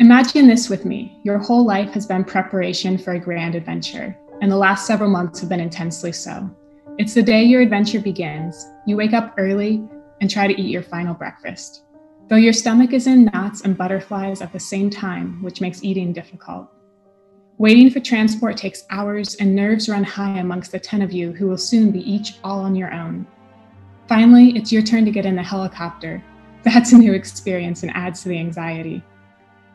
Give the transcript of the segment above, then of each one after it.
Imagine this with me. Your whole life has been preparation for a grand adventure, and the last several months have been intensely so. It's the day your adventure begins. You wake up early and try to eat your final breakfast. Though your stomach is in knots and butterflies at the same time, which makes eating difficult. Waiting for transport takes hours, and nerves run high amongst the 10 of you who will soon be each all on your own. Finally, it's your turn to get in the helicopter. That's a new experience and adds to the anxiety.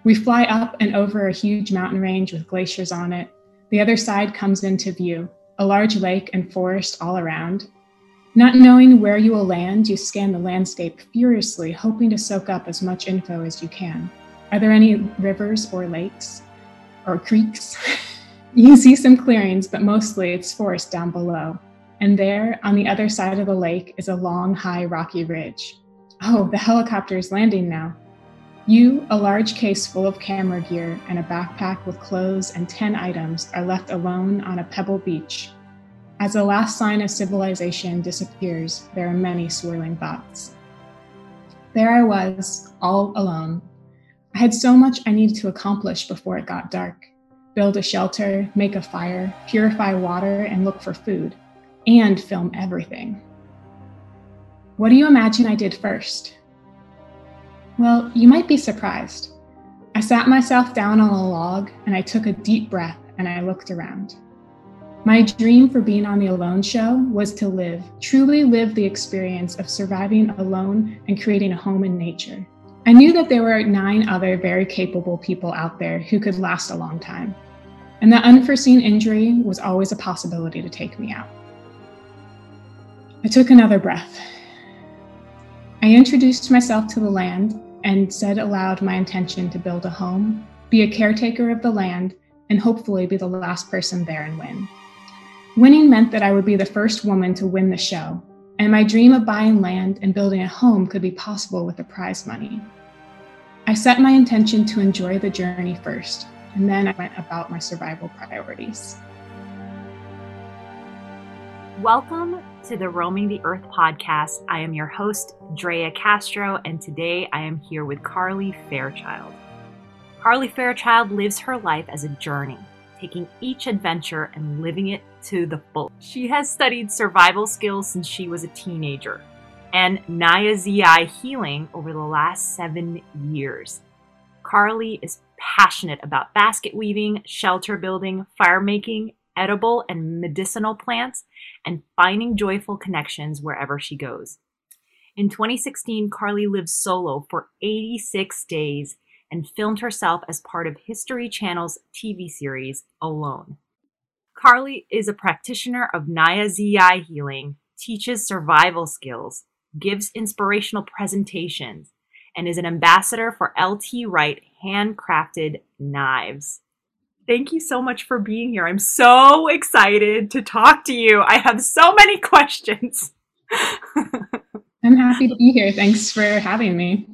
We fly up and over a huge mountain range with glaciers on it. The other side comes into view, a large lake and forest all around. Not knowing where you will land, you scan the landscape furiously, hoping to soak up as much info as you can. Are there any rivers or lakes or creeks? you see some clearings, but mostly it's forest down below. And there, on the other side of the lake, is a long, high, rocky ridge. Oh, the helicopter is landing now. You, a large case full of camera gear, and a backpack with clothes and 10 items are left alone on a pebble beach. As the last sign of civilization disappears, there are many swirling thoughts. There I was, all alone. I had so much I needed to accomplish before it got dark build a shelter, make a fire, purify water, and look for food, and film everything. What do you imagine I did first? Well, you might be surprised. I sat myself down on a log and I took a deep breath and I looked around. My dream for being on the Alone Show was to live, truly live the experience of surviving alone and creating a home in nature. I knew that there were nine other very capable people out there who could last a long time. And that unforeseen injury was always a possibility to take me out. I took another breath. I introduced myself to the land and said aloud my intention to build a home, be a caretaker of the land, and hopefully be the last person there and win. Winning meant that I would be the first woman to win the show, and my dream of buying land and building a home could be possible with the prize money. I set my intention to enjoy the journey first, and then I went about my survival priorities. Welcome to the Roaming the Earth podcast. I am your host, Drea Castro, and today I am here with Carleigh Fairchild. Carleigh Fairchild lives her life as a journey, taking each adventure and living it to the full. She has studied survival skills since she was a teenager and Niaszhii healing over the last seven years. Carleigh is passionate about basket weaving, shelter building, fire making, edible and medicinal plants, and finding joyful connections wherever she goes. In 2016, Carleigh lived solo for 86 days and filmed herself as part of History Channel's TV series Alone. Carleigh is a practitioner of Niaszhii healing, teaches survival skills, gives inspirational presentations, and is an ambassador for LT Wright handcrafted knives. Thank you so much for being here. I'm so excited to talk to you. I have so many questions. I'm happy to be here. Thanks for having me.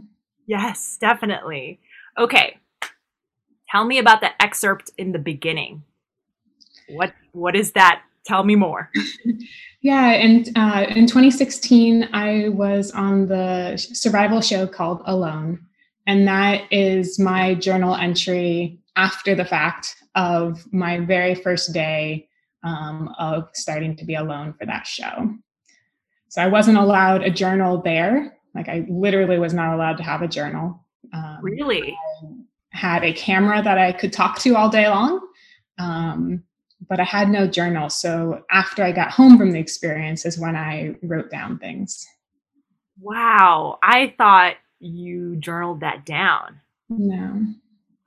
Yes, definitely. Okay. Tell me about the excerpt in the beginning. What what is that? Tell me more. yeah, and uh, in 2016, I was on the survival show called Alone, and that is my journal entry after the fact of my very first day um, of starting to be alone for that show. So I wasn't allowed a journal there. Like I literally was not allowed to have a journal. Um, really? I had a camera that I could talk to all day long, um, but I had no journal. So after I got home from the experience is when I wrote down things. Wow. I thought you journaled that down. No.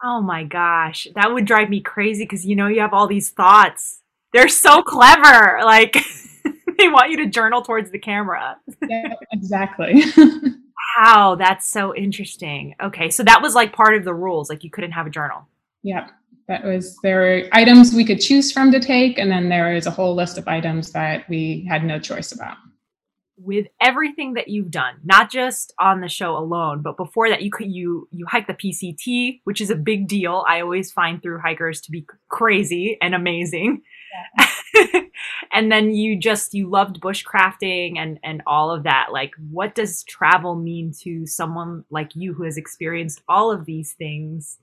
Oh my gosh, that would drive me crazy because you know you have all these thoughts. They're so clever. Like they want you to journal towards the camera. yeah, exactly. wow, that's so interesting. Okay, so that was like part of the rules. Like you couldn't have a journal. Yeah, That was there were items we could choose from to take, and then there was a whole list of items that we had no choice about with everything that you've done, not just on the show alone, but before that, you could you you hike the PCT, which is a big deal. I always find through hikers to be crazy and amazing. Yeah. and then you just you loved bushcrafting and and all of that. Like, what does travel mean to someone like you who has experienced all of these things?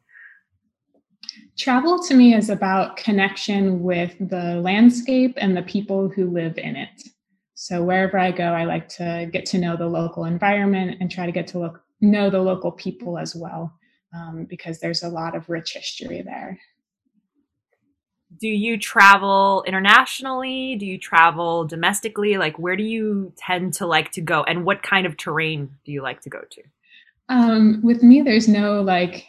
Travel to me is about connection with the landscape and the people who live in it. So wherever I go, I like to get to know the local environment and try to get to look, know the local people as well, um, because there's a lot of rich history there. Do you travel internationally? Do you travel domestically? Like, where do you tend to like to go, and what kind of terrain do you like to go to? Um, with me, there's no like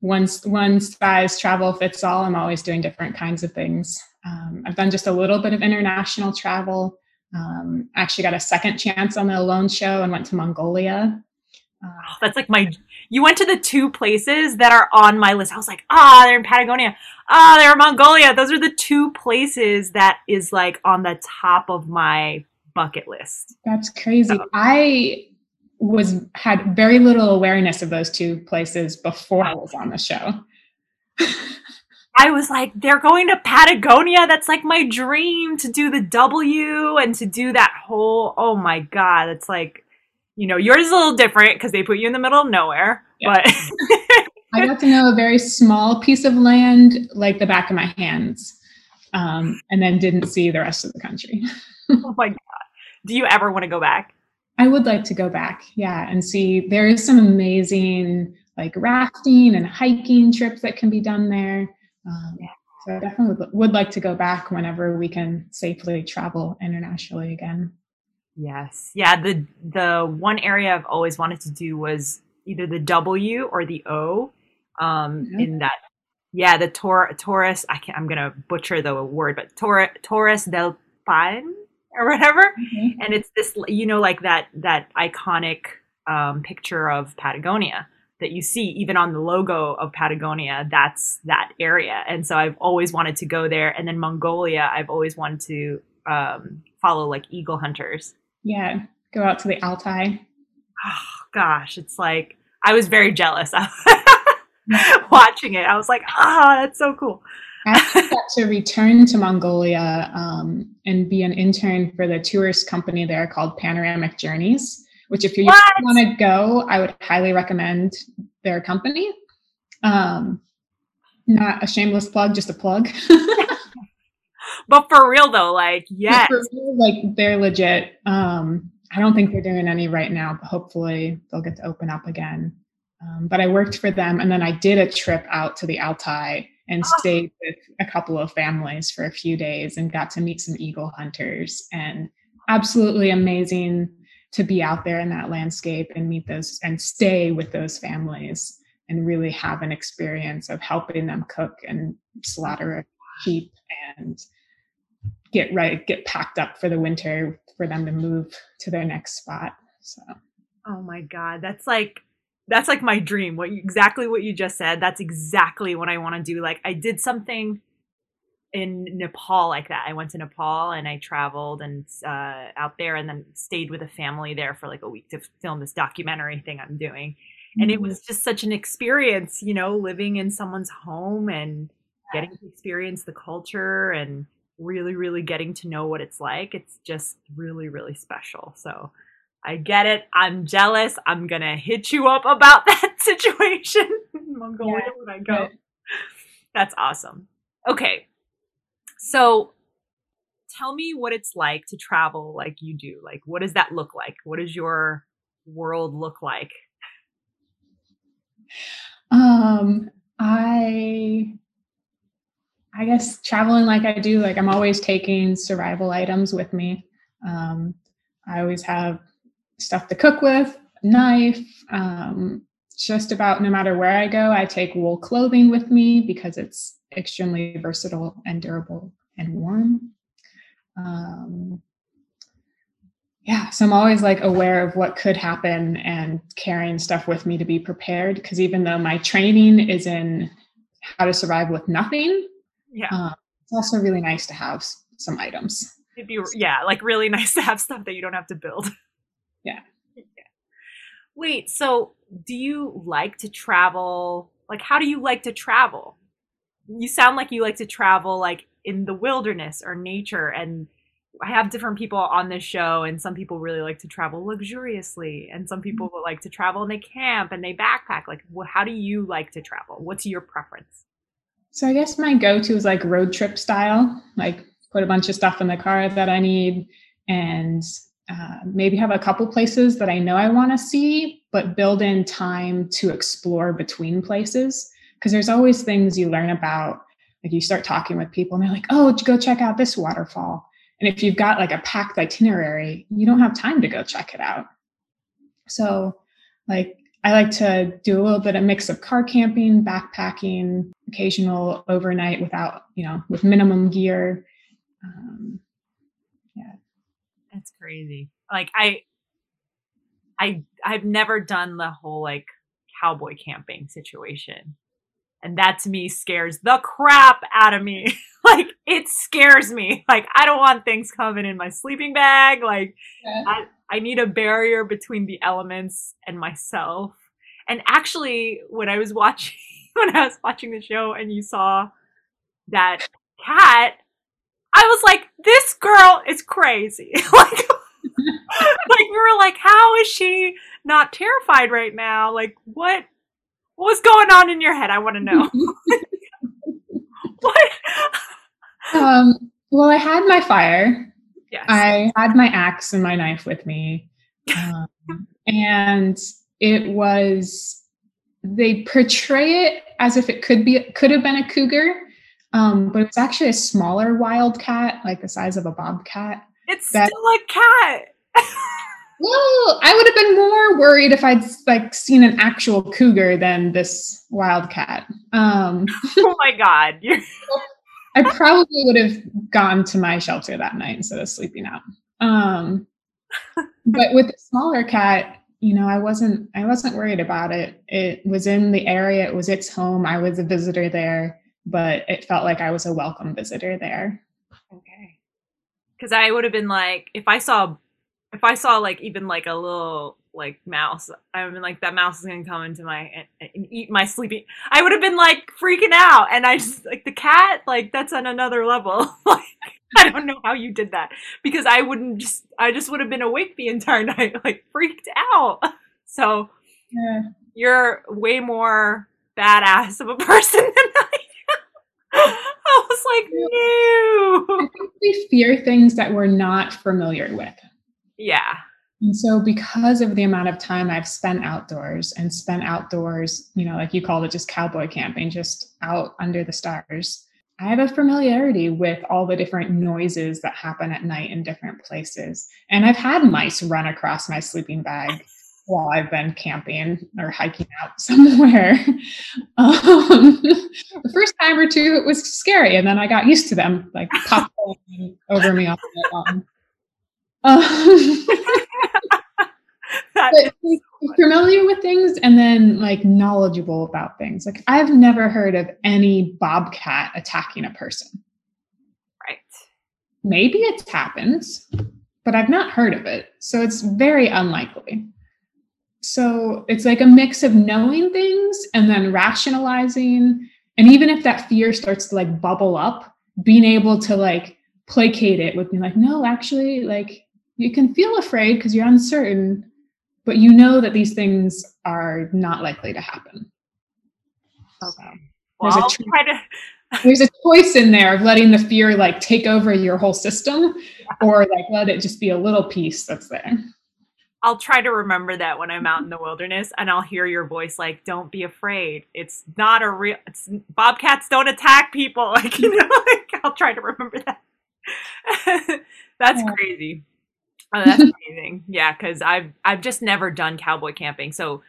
one one size travel fits all. I'm always doing different kinds of things. Um, I've done just a little bit of international travel. Um, actually got a second chance on the Alone show and went to Mongolia. Uh, that's like my. You went to the two places that are on my list. I was like, ah, oh, they're in Patagonia. Ah, oh, they're in Mongolia. Those are the two places that is like on the top of my bucket list. That's crazy. So. I was had very little awareness of those two places before I was on the show. I was like, they're going to Patagonia. That's like my dream to do the W and to do that whole. Oh my god, it's like, you know, yours is a little different because they put you in the middle of nowhere. Yeah. But I got to know a very small piece of land like the back of my hands, um, and then didn't see the rest of the country. oh my god, do you ever want to go back? I would like to go back, yeah, and see. There is some amazing like rafting and hiking trips that can be done there. Um, so I definitely would like to go back whenever we can safely travel internationally again. Yes. Yeah. The the one area I've always wanted to do was either the W or the O. Um, mm-hmm. in that yeah, the Tor Taurus, I can't I'm gonna butcher the word, but Tor Torres del Pan or whatever. Mm-hmm. And it's this you know, like that that iconic um, picture of Patagonia that you see even on the logo of Patagonia, that's that area. And so I've always wanted to go there. And then Mongolia, I've always wanted to um, follow like eagle hunters. Yeah, go out to the Altai. Oh gosh, it's like I was very jealous watching it. I was like, ah, oh, that's so cool. I got to return to Mongolia um, and be an intern for the tourist company there called Panoramic Journeys which if you want to go, I would highly recommend their company. Um, not a shameless plug, just a plug. but for real though, like yes, real, like they're legit. Um, I don't think they're doing any right now, but hopefully they'll get to open up again. Um, but I worked for them, and then I did a trip out to the Altai and oh. stayed with a couple of families for a few days and got to meet some eagle hunters and absolutely amazing to be out there in that landscape and meet those and stay with those families and really have an experience of helping them cook and slaughter a sheep and get right get packed up for the winter for them to move to their next spot so. Oh my god that's like that's like my dream what you, exactly what you just said that's exactly what i want to do like i did something in Nepal like that. I went to Nepal and I traveled and uh, out there and then stayed with a family there for like a week to film this documentary thing I'm doing. Mm-hmm. And it mm-hmm. was just such an experience, you know, living in someone's home and getting to experience the culture and really, really getting to know what it's like. It's just really, really special. So I get it. I'm jealous. I'm going to hit you up about that situation Mongolia yeah. when I go. That's awesome. Okay, so tell me what it's like to travel like you do. Like, what does that look like? What does your world look like? Um, I I guess traveling like I do, like I'm always taking survival items with me. Um, I always have stuff to cook with, knife. Um, just about no matter where I go, I take wool clothing with me because it's extremely versatile and durable and warm. Um, yeah, so I'm always like aware of what could happen and carrying stuff with me to be prepared. Because even though my training is in how to survive with nothing, yeah, uh, it's also really nice to have some items. It'd be yeah, like really nice to have stuff that you don't have to build. Yeah. yeah. Wait, so do you like to travel? Like, how do you like to travel? you sound like you like to travel like in the wilderness or nature and I have different people on this show, and some people really like to travel luxuriously, and some people like to travel and they camp and they backpack. Like, how do you like to travel? What's your preference? So I guess my go-to is like road trip style, like put a bunch of stuff in the car that I need and uh, maybe have a couple places that I know I want to see, but build in time to explore between places. Because there's always things you learn about. Like you start talking with people and they're like, oh, go check out this waterfall. And if you've got like a packed itinerary, you don't have time to go check it out. So, like, I like to do a little bit of mix of car camping, backpacking, occasional overnight without, you know, with minimum gear. Um, yeah, that's crazy. Like I, I, I've never done the whole like cowboy camping situation, and that to me scares the crap out of me. like it scares me. Like I don't want things coming in my sleeping bag. Like yeah. I, I need a barrier between the elements and myself. And actually, when I was watching when I was watching the show and you saw that cat, I was like, this girl is crazy. like, like we were like, how is she not terrified right now? Like, what what was going on in your head? I want to know. what? Um, well, I had my fire. Yes. I had my axe and my knife with me. Um, and it was, they portray it as if it could be, could have been a cougar, um, but it's actually a smaller wildcat, like the size of a bobcat. It's that, still a cat. well, I would have been more worried if I'd like seen an actual cougar than this wildcat. Um, oh my god! I probably would have gone to my shelter that night instead of sleeping out. Um, but with the smaller cat, you know, I wasn't I wasn't worried about it. It was in the area, it was its home. I was a visitor there, but it felt like I was a welcome visitor there. Okay. Cuz I would have been like if I saw if I saw like even like a little like mouse, I would have been like that mouse is gonna come into my and, and eat my sleeping. I would have been like freaking out, and I just like the cat, like that's on another level. like I don't know how you did that because I wouldn't just I just would have been awake the entire night, like freaked out. So yeah. you're way more badass of a person than I I was like, think we fear things that we're not familiar with. Yeah. And so, because of the amount of time I've spent outdoors and spent outdoors, you know, like you called it just cowboy camping, just out under the stars, I have a familiarity with all the different noises that happen at night in different places. And I've had mice run across my sleeping bag while I've been camping or hiking out somewhere. Um, the first time or two, it was scary. And then I got used to them, like popping over me all night long. Um, but familiar with things and then like knowledgeable about things. Like I've never heard of any bobcat attacking a person. Right. Maybe it's happened, but I've not heard of it. So it's very unlikely. So it's like a mix of knowing things and then rationalizing. And even if that fear starts to like bubble up, being able to like placate it with me, like, no, actually, like you can feel afraid because you're uncertain, but you know that these things are not likely to happen. Okay. Well, there's, a to... there's a choice in there of letting the fear like take over your whole system or like let it just be a little piece that's there. I'll try to remember that when I'm out in the wilderness and I'll hear your voice like, don't be afraid. It's not a real, it's, bobcats don't attack people. Like, you know, like, I'll try to remember that. That's yeah. crazy. Oh, that's amazing. yeah, because I've I've just never done cowboy camping, so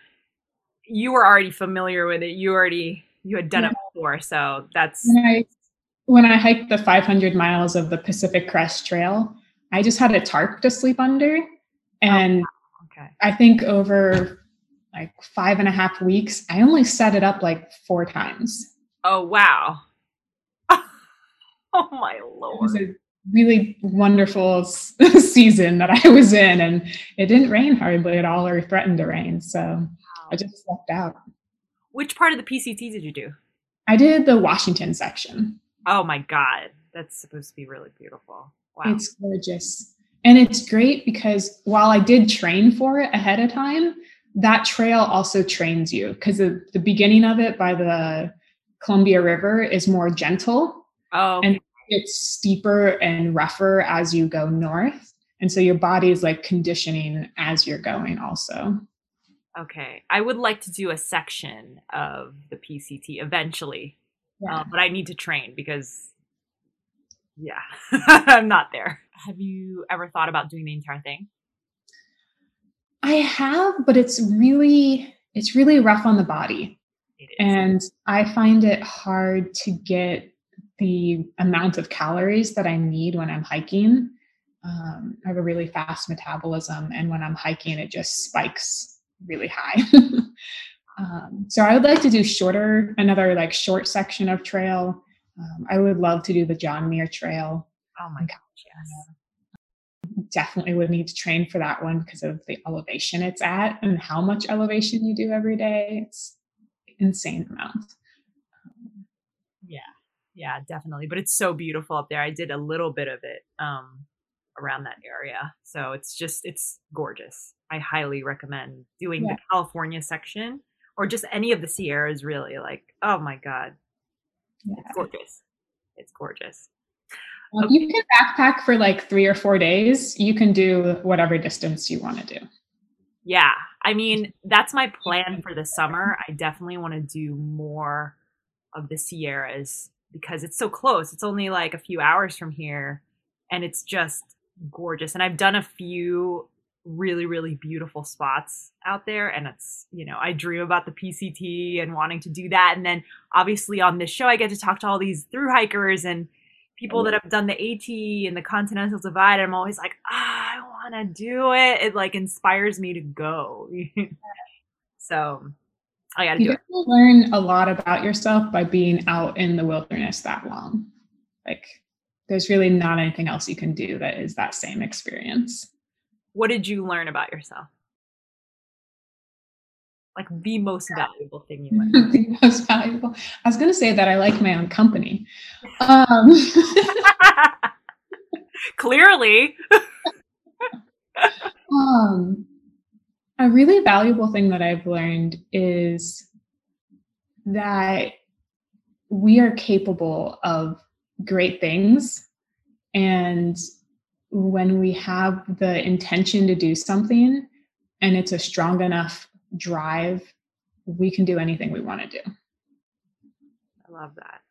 you were already familiar with it. You already you had done yeah. it before, so that's. When I, when I hiked the 500 miles of the Pacific Crest Trail, I just had a tarp to sleep under, oh, and oh, okay. I think over like five and a half weeks, I only set it up like four times. Oh wow! oh my lord! It was a really wonderful season that I was in, and it didn't rain hardly at all or threaten to rain. So wow. I just slept out. Which part of the PCT did you do? I did the Washington section. Oh my God. That's supposed to be really beautiful. Wow. It's gorgeous. And it's great because while I did train for it ahead of time, that trail also trains you because the, the beginning of it by the Columbia River is more gentle. Oh, and it's steeper and rougher as you go north. And so your body is like conditioning as you're going also. Okay. I would like to do a section of the PCT eventually. Yeah. Uh, but I need to train because yeah, I'm not there. Have you ever thought about doing the entire thing? I have, but it's really it's really rough on the body. And I find it hard to get the amount of calories that I need when I'm hiking. Um, I have a really fast metabolism, and when I'm hiking, it just spikes really high. um, so I would like to do shorter, another like short section of trail. Um, I would love to do the John Muir Trail. Oh my gosh, yes definitely would need to train for that one because of the elevation it's at and how much elevation you do every day. It's insane amount. Yeah, yeah, definitely. But it's so beautiful up there. I did a little bit of it um, around that area, so it's just it's gorgeous. I highly recommend doing yeah. the California section or just any of the Sierras. Really, like, oh my god, yeah. it's gorgeous. It's gorgeous. Um, okay. You can backpack for like three or four days. You can do whatever distance you want to do. Yeah. I mean, that's my plan for the summer. I definitely want to do more of the Sierras because it's so close. It's only like a few hours from here and it's just gorgeous. And I've done a few really, really beautiful spots out there. And it's, you know, I dream about the PCT and wanting to do that. And then obviously on this show, I get to talk to all these through hikers and people that have done the AT and the Continental Divide, I'm always like, ah, I want to do it. It like inspires me to go. so I got to do it. You learn a lot about yourself by being out in the wilderness that long. Like, there's really not anything else you can do that is that same experience. What did you learn about yourself? Like the most valuable thing you learned? the most valuable. I was going to say that I like my own company. Um, Clearly. um, a really valuable thing that I've learned is that we are capable of great things. And when we have the intention to do something and it's a strong enough drive, we can do anything we want to do. I love that.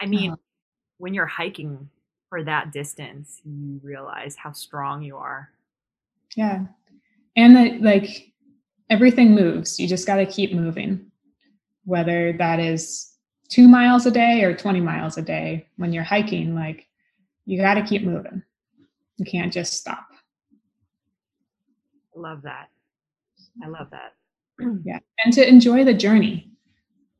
I mean, uh, when you're hiking for that distance, you realize how strong you are. Yeah. And that, like, everything moves. You just got to keep moving, whether that is two miles a day or 20 miles a day. When you're hiking, like, you got to keep moving. You can't just stop. Love that. I love that. yeah. And to enjoy the journey.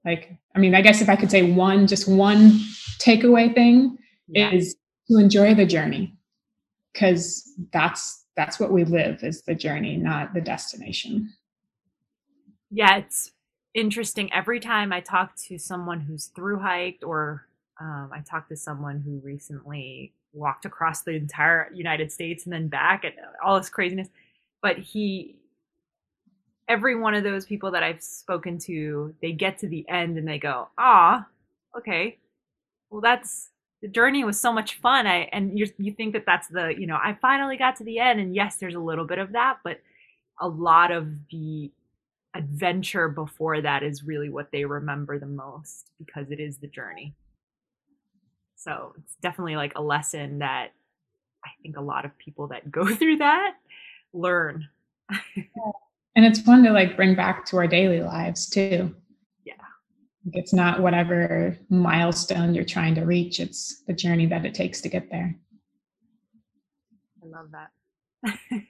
Like, I mean, I guess if I could say one, just one takeaway thing yeah. is to enjoy the journey. Cause that's that's what we live is the journey, not the destination. Yeah, it's interesting. Every time I talk to someone who's through hiked or um, I talked to someone who recently walked across the entire United States and then back and all this craziness. But he every one of those people that I've spoken to, they get to the end and they go, ah, okay, well, that's the journey was so much fun. I and you you think that that's the you know I finally got to the end, and yes, there's a little bit of that, but a lot of the adventure before that is really what they remember the most because it is the journey. So it's definitely like a lesson that I think a lot of people that go through that learn. and it's fun to like bring back to our daily lives too yeah it's not whatever milestone you're trying to reach it's the journey that it takes to get there i love that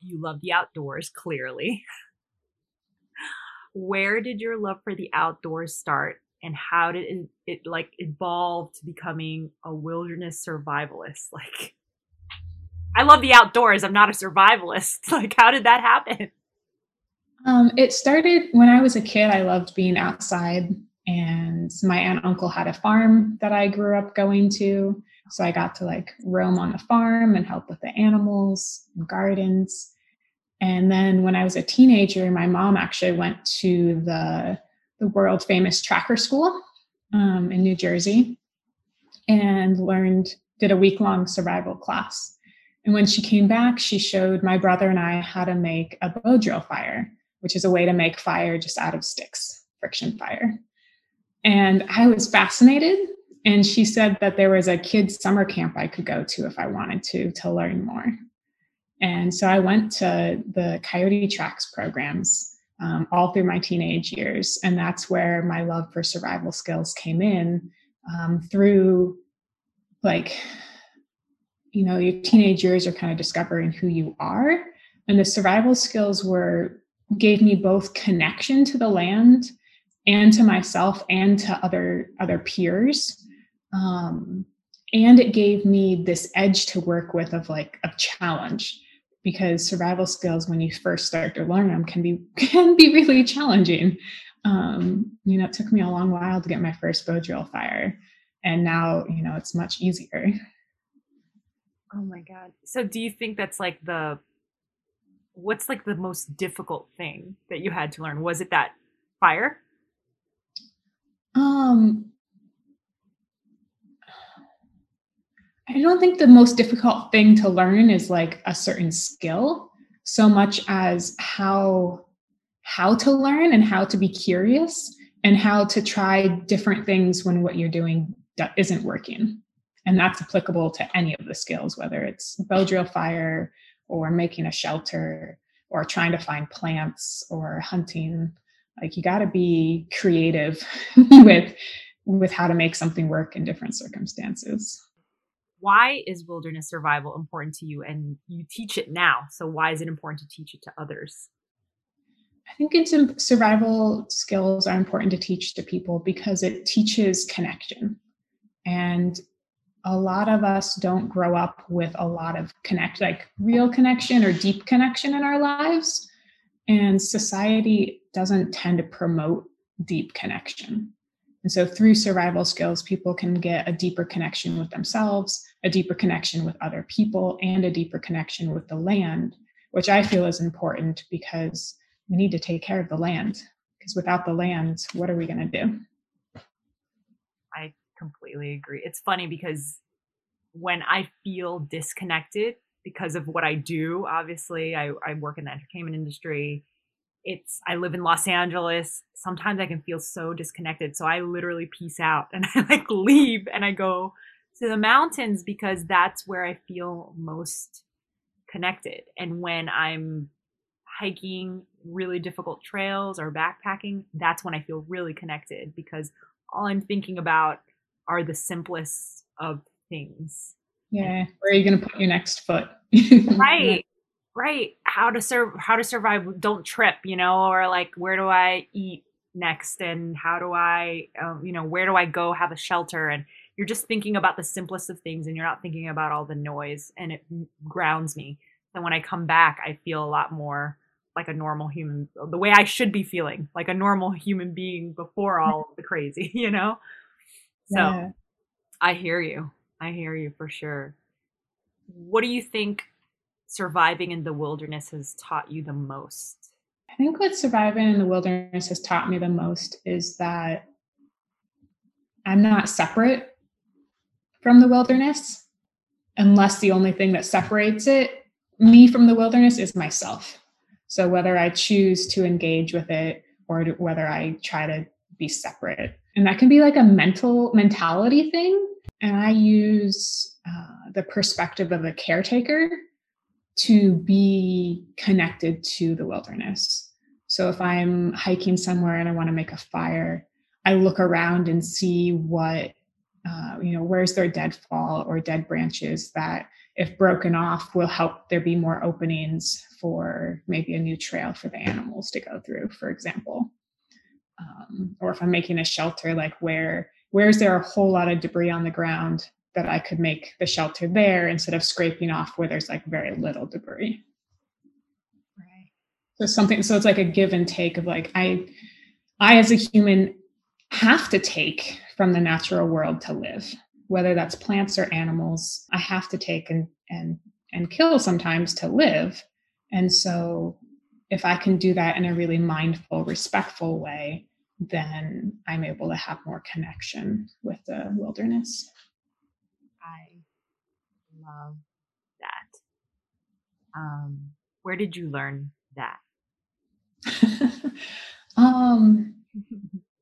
you love the outdoors clearly where did your love for the outdoors start and how did it, it like evolve to becoming a wilderness survivalist like I love the outdoors. I'm not a survivalist. Like, how did that happen? Um, it started when I was a kid. I loved being outside, and my aunt and uncle had a farm that I grew up going to. So I got to like roam on the farm and help with the animals and gardens. And then when I was a teenager, my mom actually went to the the world famous tracker school um, in New Jersey and learned, did a week long survival class. And when she came back, she showed my brother and I how to make a bow drill fire, which is a way to make fire just out of sticks, friction fire. And I was fascinated. And she said that there was a kids' summer camp I could go to if I wanted to, to learn more. And so I went to the Coyote Tracks programs um, all through my teenage years. And that's where my love for survival skills came in um, through like, you know, your teenage years are kind of discovering who you are. And the survival skills were gave me both connection to the land and to myself and to other other peers. Um, and it gave me this edge to work with of like a challenge because survival skills when you first start to learn them can be can be really challenging. Um, you know it took me a long while to get my first bow drill fire and now you know it's much easier. Oh my god. So do you think that's like the what's like the most difficult thing that you had to learn was it that fire um I don't think the most difficult thing to learn is like a certain skill so much as how how to learn and how to be curious and how to try different things when what you're doing isn't working. And that's applicable to any of the skills, whether it's bow drill fire or making a shelter or trying to find plants or hunting. Like you got to be creative with with how to make something work in different circumstances. Why is wilderness survival important to you and you teach it now so why is it important to teach it to others? I think it's survival skills are important to teach to people because it teaches connection. And a lot of us don't grow up with a lot of connect like real connection or deep connection in our lives and society doesn't tend to promote deep connection and so through survival skills, people can get a deeper connection with themselves, a deeper connection with other people, and a deeper connection with the land, which I feel is important because we need to take care of the land. Because without the land, what are we going to do? Completely agree. It's funny because when I feel disconnected because of what I do, obviously, I, I work in the entertainment industry it's I live in Los Angeles. Sometimes I can feel so disconnected. So I literally peace out and I like leave and I go to the mountains because that's where I feel most connected. And when I'm hiking really difficult trails or backpacking, that's when I feel really connected because all I'm thinking about are the simplest of things. Yeah. Where are you going to put your next foot? right right how to serve how to survive don't trip you know or like where do i eat next and how do i um, you know where do i go have a shelter and you're just thinking about the simplest of things and you're not thinking about all the noise and it grounds me and when i come back i feel a lot more like a normal human the way i should be feeling like a normal human being before all the crazy you know so yeah. i hear you i hear you for sure what do you think surviving in the wilderness has taught you the most? I think what surviving in the wilderness has taught me the most is that I'm not separate from the wilderness unless the only thing that separates it me from the wilderness is myself. So whether I choose to engage with it or whether I try to be separate. And that can be like a mental mentality thing. And I use uh, the perspective of a caretaker to be connected to the wilderness. So if I'm hiking somewhere and I want to make a fire, I look around and see what, uh, you know, where's there deadfall or dead branches that, if broken off, will help there be more openings for maybe a new trail for the animals to go through, for example. Um, or if I'm making a shelter, like where where's there a whole lot of debris on the ground that I could make the shelter there instead of scraping off where there's like very little debris. Right. So something so it's like a give and take of like I I as a human have to take from the natural world to live, whether that's plants or animals. I have to take and and and kill sometimes to live. And so if I can do that in a really mindful, respectful way, then I'm able to have more connection with the wilderness. I love that. Um, where did you learn that? um,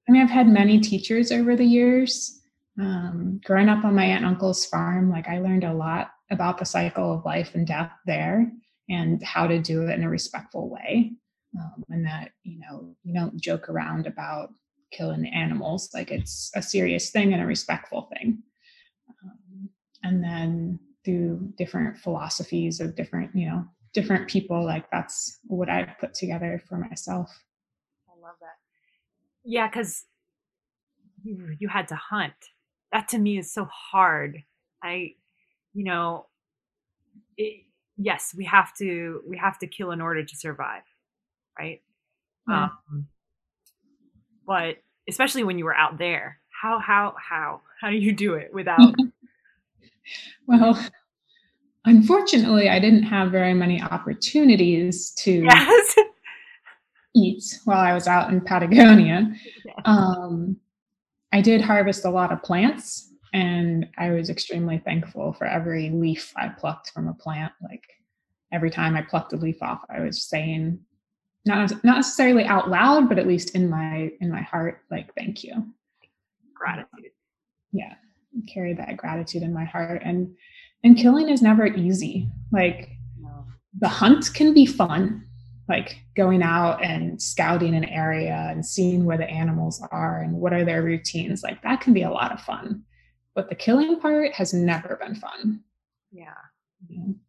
I mean, I've had many teachers over the years. Um, growing up on my aunt and uncle's farm, like I learned a lot about the cycle of life and death there and how to do it in a respectful way. Um, and that, you know, you don't joke around about killing animals, like it's a serious thing and a respectful thing. Um, and then through different philosophies of different, you know, different people, like that's what I've put together for myself. I love that. Yeah, because you, you had to hunt. That to me is so hard. I, you know, it, yes, we have to we have to kill in order to survive, right? Yeah. Um, but especially when you were out there, how how how how do you do it without? well, unfortunately, I didn't have very many opportunities to yes. eat while I was out in Patagonia. Um, I did harvest a lot of plants and I was extremely thankful for every leaf I plucked from a plant. Like every time I plucked a leaf off, I was saying, not not necessarily out loud, but at least in my in my heart, like thank you, gratitude. Yeah, carry that gratitude in my heart, and and killing is never easy. Like no. the hunt can be fun, like going out and scouting an area and seeing where the animals are and what are their routines. Like that can be a lot of fun but the killing part has never been fun. Yeah.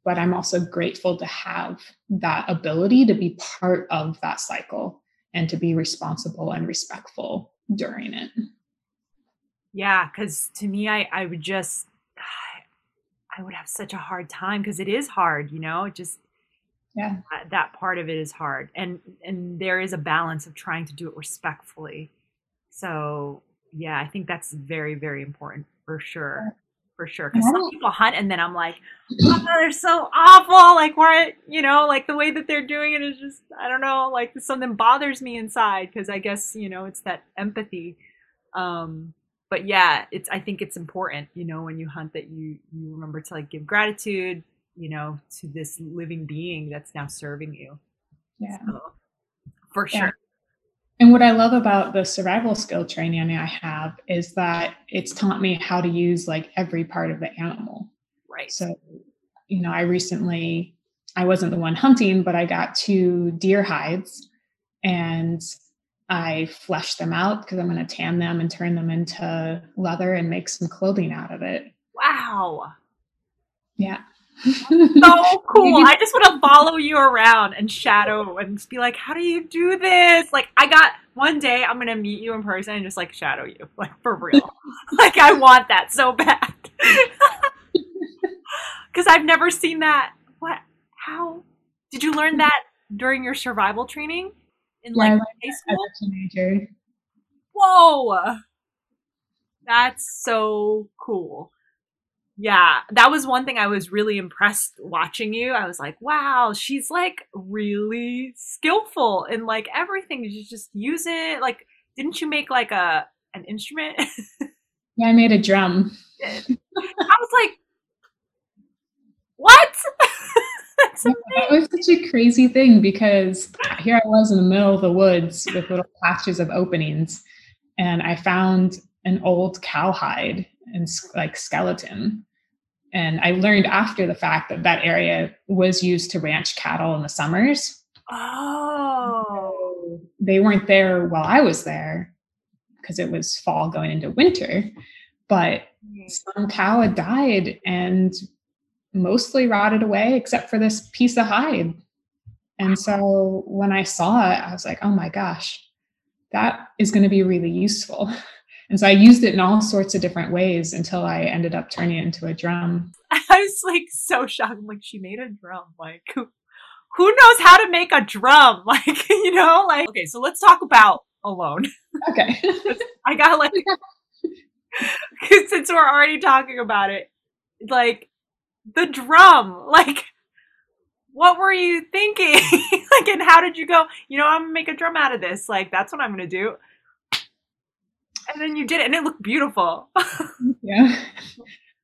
But I'm also grateful to have that ability to be part of that cycle and to be responsible and respectful during it. Yeah, because to me, I, I would just, I would have such a hard time because it is hard, you know, just yeah. that part of it is hard. And and there is a balance of trying to do it respectfully. So yeah i think that's very very important for sure for sure because some people hunt and then i'm like oh they're so awful like why you know like the way that they're doing it is just i don't know like something bothers me inside because i guess you know it's that empathy. Um but yeah it's i think it's important you know when you hunt that you you remember to like give gratitude you know to this living being that's now serving you. Yeah. So, for yeah. And what I love about the survival skill training I have is that it's taught me how to use like every part of the animal. Right. So, you know, I recently, I wasn't the one hunting, but I got two deer hides and I fleshed them out because I'm going to tan them and turn them into leather and make some clothing out of it. Wow. Yeah. So cool. I just want to follow you around and shadow and be like, how do you do this? Like, I got one day I'm going to meet you in person and just like shadow you, like for real. like, I want that so bad. Because I've never seen that. What? How? Did you learn that during your survival training in like high school? As a teenager. Whoa. That's so cool yeah, that was one thing I was really impressed watching you. I was like, wow, she's like really skillful in like everything. You just use it. Like, didn't you make like a an instrument? yeah, I made a drum. I was like, what? yeah, that was such a crazy thing because here I was in the middle of the woods with little patches of openings, and I found an old cowhide and like skeleton and I learned after the fact that that area was used to ranch cattle in the summers. Oh. they weren't there while I was there because it was fall going into winter. But mm-hmm. some cow had died and mostly rotted away except for this piece of hide. And so when I saw it, I was like, oh my gosh, that is going to be really useful. And so I used it in all sorts of different ways until I ended up turning it into a drum. I was like so shocked. I'm like, she made a drum. Like, who, who knows how to make a drum? Like, you know, like, okay, so let's talk about alone. Okay. I got like, since we're already talking about it, like, the drum, like, what were you thinking? like, and how did you go, you know, I'm gonna make a drum out of this? Like, that's what I'm gonna do and then you did it, and it looked beautiful. yeah.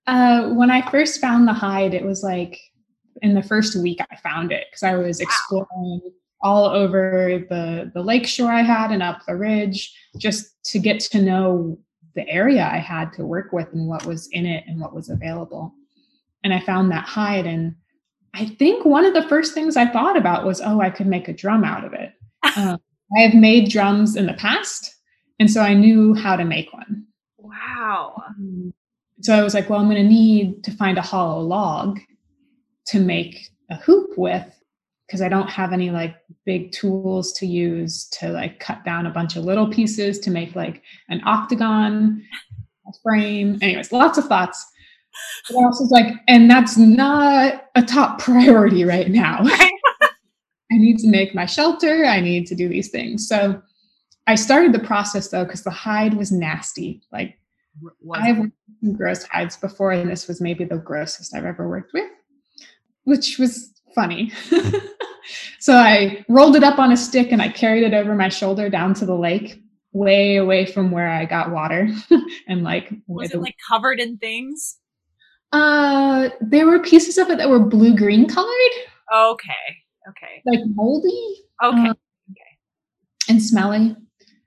Uh, when I first found the hide, it was like in the first week I found it because I was exploring wow. all over the the lake shore I had and up the ridge just to get to know the area I had to work with and what was in it and what was available. And I found that hide and I think one of the first things I thought about was, oh, I could make a drum out of it. Um, I have made drums in the past, and so I knew how to make one. Wow. So I was like, well, I'm going to need to find a hollow log to make a hoop with because I don't have any like big tools to use to like cut down a bunch of little pieces to make like an octagon frame. Anyways, lots of thoughts. But I was like, and that's not a top priority right now. I need to make my shelter. I need to do these things. So I started the process though, because the hide was nasty. Like I've worked with gross hides before, and this was maybe the grossest I've ever worked with, which was funny. so I rolled it up on a stick and I carried it over my shoulder down to the lake, way away from where I got water. and like was it like covered in things? Uh there were pieces of it that were blue green colored. Okay. Okay. Like moldy. Okay. Uh, okay. And smelly.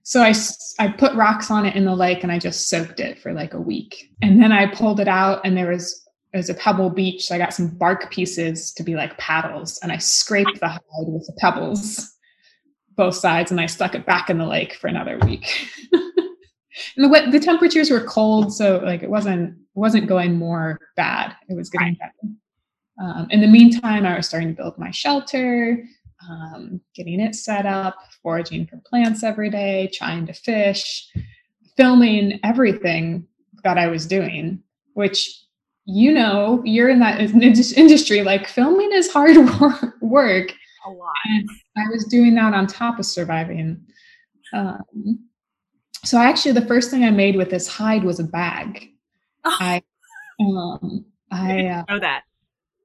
So I, I put rocks on it in the lake and I just soaked it for like a week. And then I pulled it out and there was it was a pebble beach. So I got some bark pieces to be like paddles and I scraped the hide with the pebbles, both sides, and I stuck it back in the lake for another week. and the the temperatures were cold, so like it wasn't it wasn't going more bad. It was getting better. Um, in the meantime, I was starting to build my shelter, um, getting it set up, foraging for plants every day, trying to fish, filming everything that I was doing, which you know, you're in that industry, like filming is hard work. A lot. And I was doing that on top of surviving. Um, so actually, the first thing I made with this hide was a bag. Oh. I, um, I uh, know that.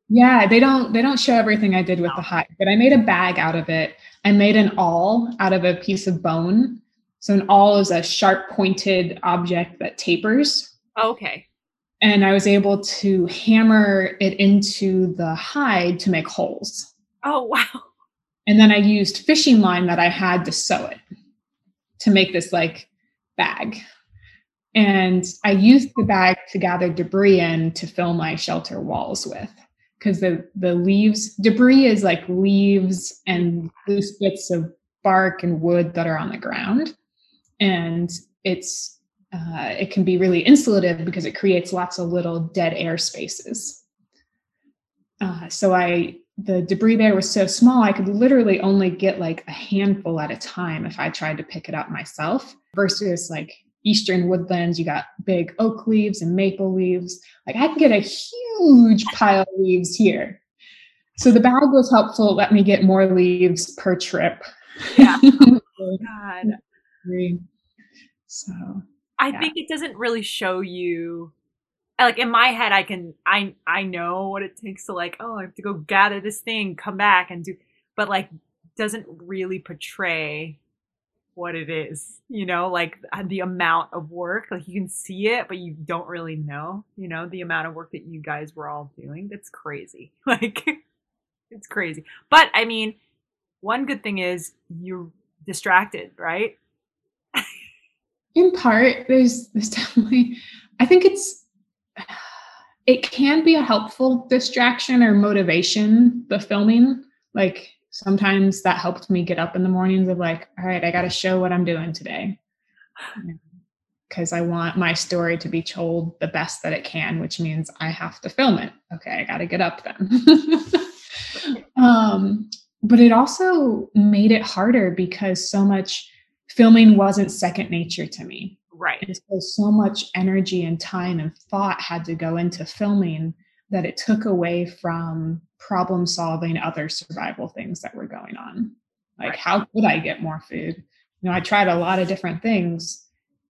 Yeah, they don't they don't show everything I did with the hide, but I made a bag out of it. I made an awl out of a piece of bone. So an awl is a sharp pointed object that tapers. Oh, okay and I was able to hammer it into the hide to make holes. Oh, wow. And then I used fishing line that I had to sew it to make this like bag. And I used the bag to gather debris in to fill my shelter walls with. Because the, the leaves, debris is like leaves and loose bits of bark and wood that are on the ground. And it's uh, it can be really insulative because it creates lots of little dead air spaces. Uh, so I the debris there was so small I could literally only get like a handful at a time if I tried to pick it up myself versus like eastern woodlands you got big oak leaves and maple leaves like I can get a huge pile of leaves here. So the bag was helpful it let me get more leaves per trip. Yeah. Oh, God. so I yeah. think it doesn't really show you like in my head I can I I know what it takes to like, oh, I have to go gather this thing, come back and do but like doesn't really portray what it is, you know, like uh, the amount of work. Like you can see it, but you don't really know, you know, the amount of work that you guys were all doing. That's crazy. Like it's crazy. But I mean, one good thing is you're distracted, right? in part there's there's definitely i think it's it can be a helpful distraction or motivation the filming like sometimes that helped me get up in the mornings of like all right i got to show what i'm doing today because i want my story to be told the best that it can which means i have to film it okay i got to get up then um but it also made it harder because so much filming wasn't second nature to me. Right. And so, so much energy and time and thought had to go into filming that it took away from problem solving other survival things that were going on. Like, right. how could I get more food? You know, I tried a lot of different things.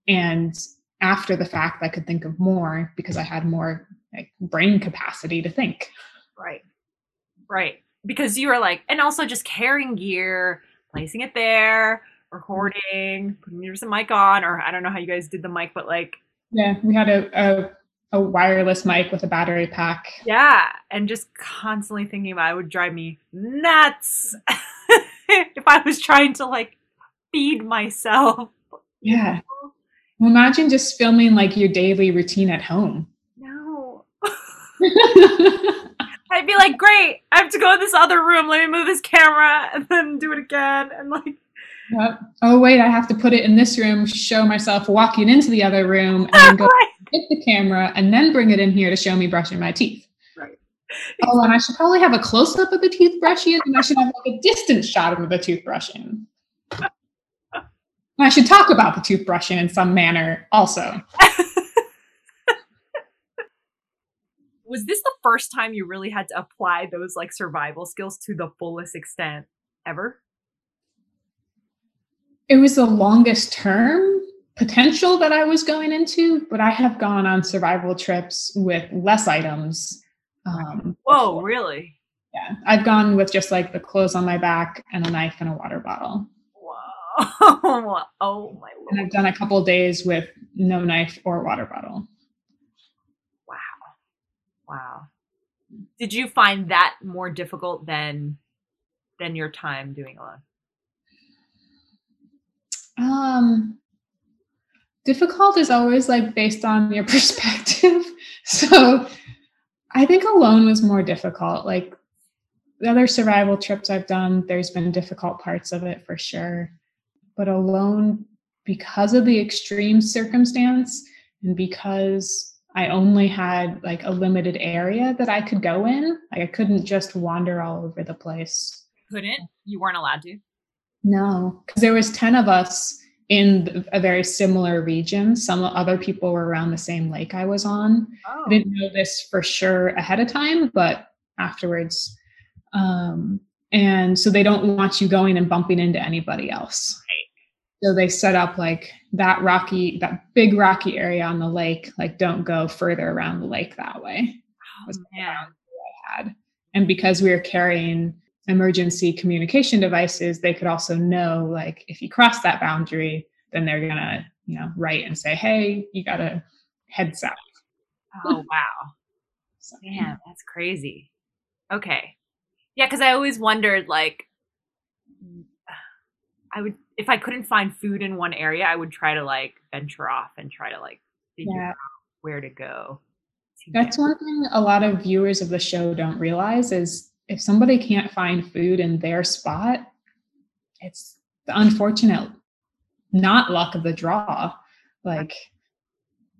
And after the fact, I could think of more because I had more like brain capacity to think. Right. Right. Because you were like, and also just carrying gear, placing it there, recording, putting your mic on, or I don't know how you guys did the mic, but like yeah, we had a, a a wireless mic with a battery pack. Yeah, and just constantly thinking about it would drive me nuts if I was trying to like feed myself. Yeah. Well, imagine just filming like your daily routine at home. No. I'd be like, great, I have to go in this other room. Let me move this camera and then do it again. And like, yep. oh, wait, I have to put it in this room, show myself walking into the other room, and go get the camera, and then bring it in here to show me brushing my teeth. Right. Oh, and I should probably have a close up of the toothbrushing, and I should have like a distant shot of the toothbrushing. I should talk about the toothbrushing in some manner also. was this the first time you really had to apply those like survival skills to the fullest extent ever? It was the longest term potential that I was going into, but I have gone on survival trips with less items. Um, Whoa, before. really? Yeah, I've gone with just like the clothes on my back and a knife and a water bottle. Whoa! oh my lord! And I've done a couple days with no knife or water bottle. Wow! Wow. Did you find that more difficult than than your time doing alone? Um difficult is always like based on your perspective. so I think alone was more difficult. Like the other survival trips I've done, there's been difficult parts of it for sure. But alone, because of the extreme circumstance and because I only had like a limited area that I could go in. Like I couldn't just wander all over the place. Couldn't? You weren't allowed to? No, because there was 10 of us in a very similar region. Some other people were around the same lake I was on. Oh. I didn't know this for sure ahead of time, but afterwards. Um, and so they don't want you going and bumping into anybody else. So they set up like that rocky, that big rocky area on the lake, like don't go further around the lake that way. Oh, man. I had. And because we were carrying emergency communication devices, they could also know like if you cross that boundary, then they're gonna, you know, write and say, hey, you gotta head south. Oh wow. so, Damn, that's crazy. Okay. Yeah, because I always wondered like I would if I couldn't find food in one area, I would try to like venture off and try to like figure yeah. out where to go. To That's one thing a lot of viewers of the show don't realize is if somebody can't find food in their spot, it's the unfortunate not luck of the draw. Like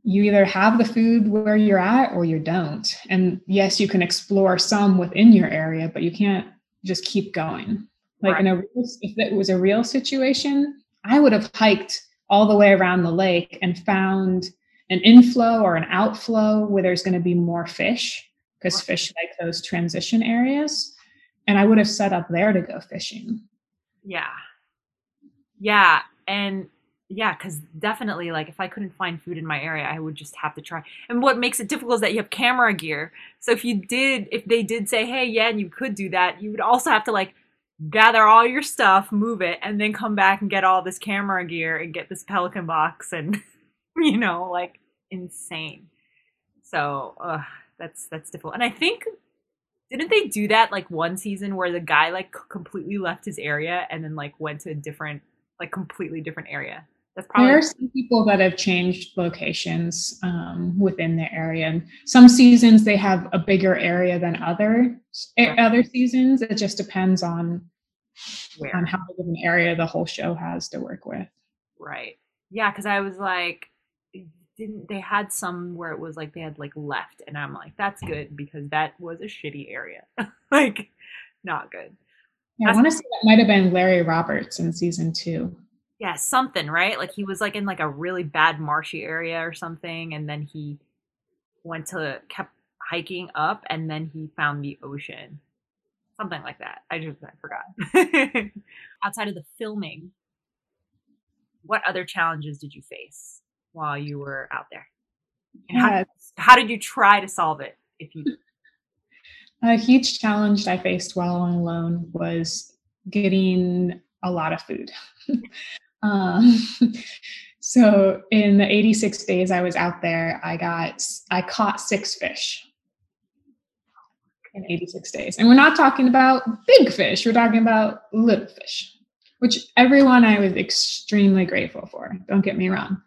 you either have the food where you're at or you don't. And yes, you can explore some within your area, but you can't just keep going. Like right. in a if it was a real situation, I would have hiked all the way around the lake and found an inflow or an outflow where there's going to be more fish because fish like those transition areas. And I would have set up there to go fishing. Yeah. Yeah. And yeah, because definitely, like, if I couldn't find food in my area, I would just have to try. And what makes it difficult is that you have camera gear. So if you did, if they did say, hey, yeah, and you could do that, you would also have to, like, gather all your stuff, move it, and then come back and get all this camera gear and get this Pelican box and you know, like insane. So uh, that's that's difficult. And I think didn't they do that like one season where the guy like completely left his area and then like went to a different like completely different area? That's probably there are some people that have changed locations um, within their area, and some seasons they have a bigger area than other right. other seasons. It just depends on Where? on how big of an area the whole show has to work with. Right. Yeah, because I was like, didn't they had some where it was like they had like left, and I'm like, that's good because that was a shitty area, like not good. Yeah, I want to say that might have been Larry Roberts in season two. Yeah something right? Like he was like in like a really bad marshy area or something and then he went to kept hiking up and then he found the ocean. Something like that. I just i forgot. Outside of the filming what other challenges did you face while you were out there and how, how did you try to solve it if you a huge challenge i faced while alone was getting a lot of food. um, so in the 86 days I was out there, I got I caught six fish in 86 days. And we're not talking about big fish, we're talking about little fish, which everyone I was extremely grateful for. Don't get me wrong.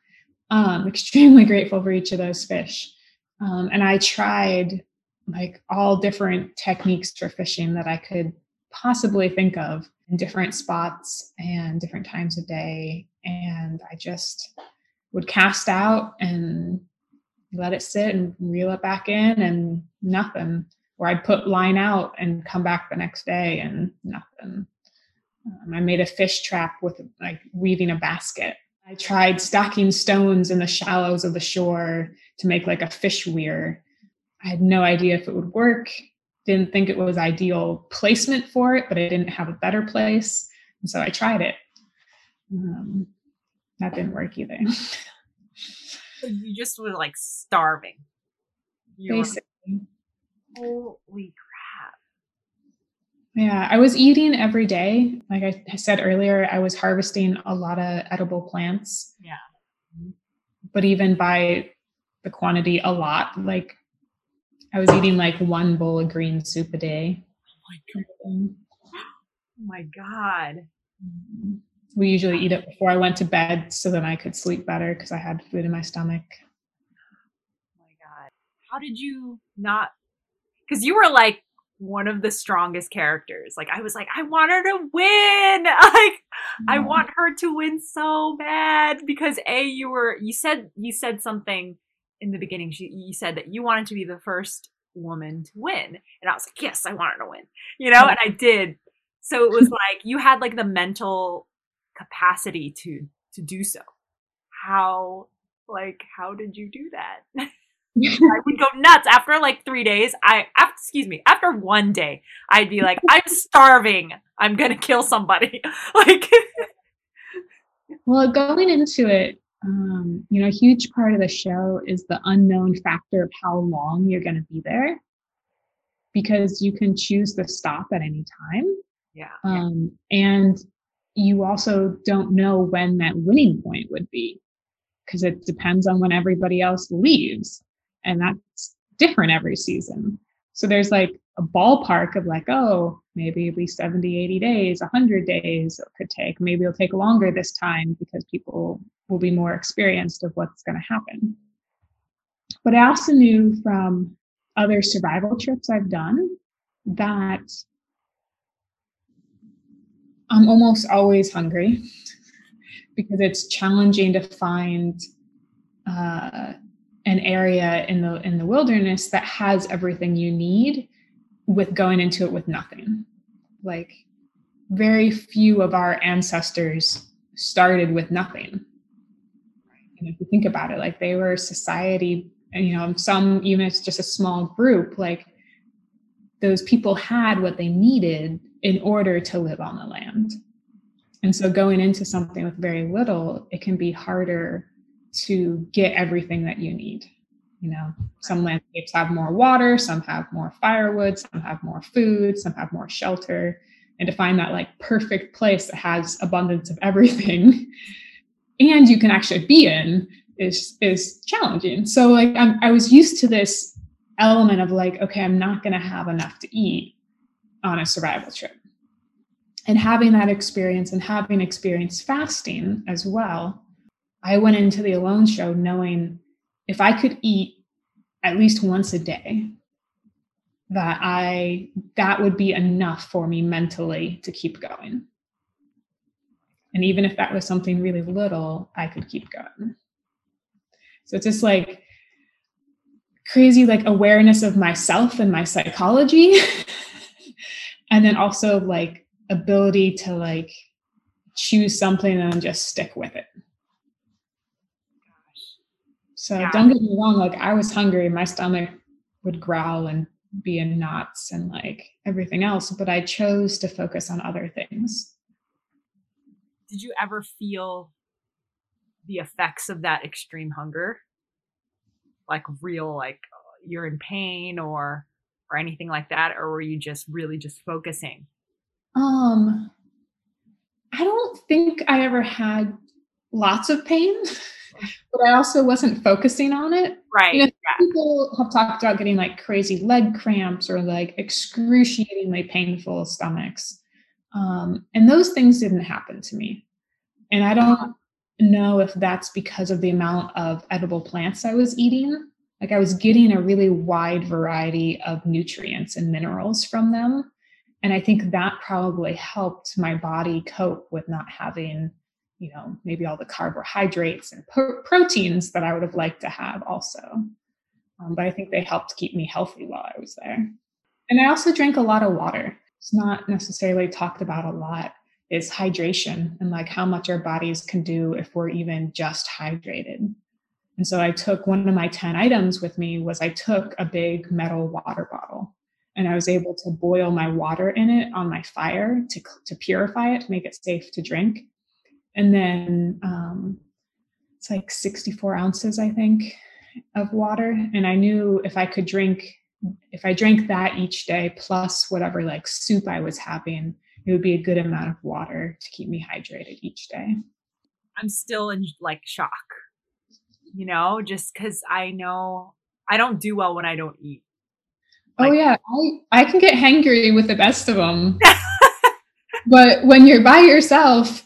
Um, extremely grateful for each of those fish. Um, and I tried like all different techniques for fishing that I could possibly think of in different spots and different times of day. And I just would cast out and let it sit and reel it back in and nothing. Or I'd put line out and come back the next day and nothing. Um, I made a fish trap with like weaving a basket. I tried stacking stones in the shallows of the shore to make like a fish weir. I had no idea if it would work. Didn't think it was ideal placement for it, but I didn't have a better place. And so I tried it. Um, that didn't work either. you just were like starving. You Basically. Were, holy. Yeah, I was eating every day. Like I said earlier, I was harvesting a lot of edible plants. Yeah. But even by the quantity, a lot. Like I was eating like one bowl of green soup a day. Oh my god. Oh my god. We usually eat it before I went to bed so that I could sleep better because I had food in my stomach. Oh my God. How did you not? Because you were like one of the strongest characters. Like, I was like, I want her to win. Like, yeah. I want her to win so bad because A, you were, you said, you said something in the beginning. She, you said that you wanted to be the first woman to win. And I was like, yes, I want her to win, you know, and I did. So it was like you had like the mental capacity to to do so how like how did you do that i would go nuts. After like three days i after, excuse me after one day i'd be like i'm starving. I'm gonna kill somebody. Like well going into it um, you know a huge part of the show is the unknown factor of how long you're going to be there. Because you can choose to stop at any time. Yeah, um, yeah. and you also don't know when that winning point would be. Because it depends on when everybody else leaves. And that's different every season. So there's like a ballpark of like, oh, maybe it'll be 70, 80 days, 100 days it could take. Maybe it'll take longer this time because people will be more experienced of what's going to happen. But I also knew from other survival trips I've done that I'm almost always hungry because it's challenging to find uh, an area in the in the wilderness that has everything you need with going into it with nothing. Like very few of our ancestors started with nothing. And if you think about it, like they were society, and you know, some even if it's just a small group, like those people had what they needed in order to live on the land. And so going into something with very little, it can be harder to get everything that you need. You know, some landscapes have more water, some have more firewood, some have more food, some have more shelter. And to find that like perfect place that has abundance of everything and you can actually be in is is challenging. So like I'm, I was used to this element of like, okay, I'm not going to have enough to eat on a survival trip. And having that experience and having experienced fasting as well, I went into the alone show knowing if I could eat at least once a day, that I that would be enough for me mentally to keep going. And even if that was something really little, I could keep going. So it's just like crazy like awareness of myself and my psychology and then also like ability to like choose something and just stick with it so yeah. don't get me wrong like i was hungry my stomach would growl and be in knots and like everything else but i chose to focus on other things. Did you ever feel the effects of that extreme hunger? Like real like you're in pain or or anything like that or were you just really just focusing? Um i don't think I ever had lots of pain, but I also wasn't focusing on it. Right. You know, yeah. People have talked about getting like crazy leg cramps or like excruciatingly painful stomachs. Um, and those things didn't happen to me. And I don't know if that's because of the amount of edible plants I was eating. Like I was getting a really wide variety of nutrients and minerals from them. And I think that probably helped my body cope with not having, you know, maybe all the carbohydrates and pro- proteins that I would have liked to have also. Um, but I think they helped keep me healthy while I was there. And I also drank a lot of water. It's not necessarily talked about a lot is hydration and like how much our bodies can do if we're even just hydrated. And so I took one of my 10 items with me was I took a big metal water bottle and I was able to boil my water in it on my fire to, to purify it, to make it safe to drink. And then um, it's like 64 ounces, I think, of water. And I knew if I could drink, if I drank that each day, plus whatever like soup I was having, it would be a good amount of water to keep me hydrated each day. I'm still in like shock, you know, just because I know I don't do well when I don't eat. Oh, like, oh yeah, I I can get hangry with the best of them, but when you're by yourself,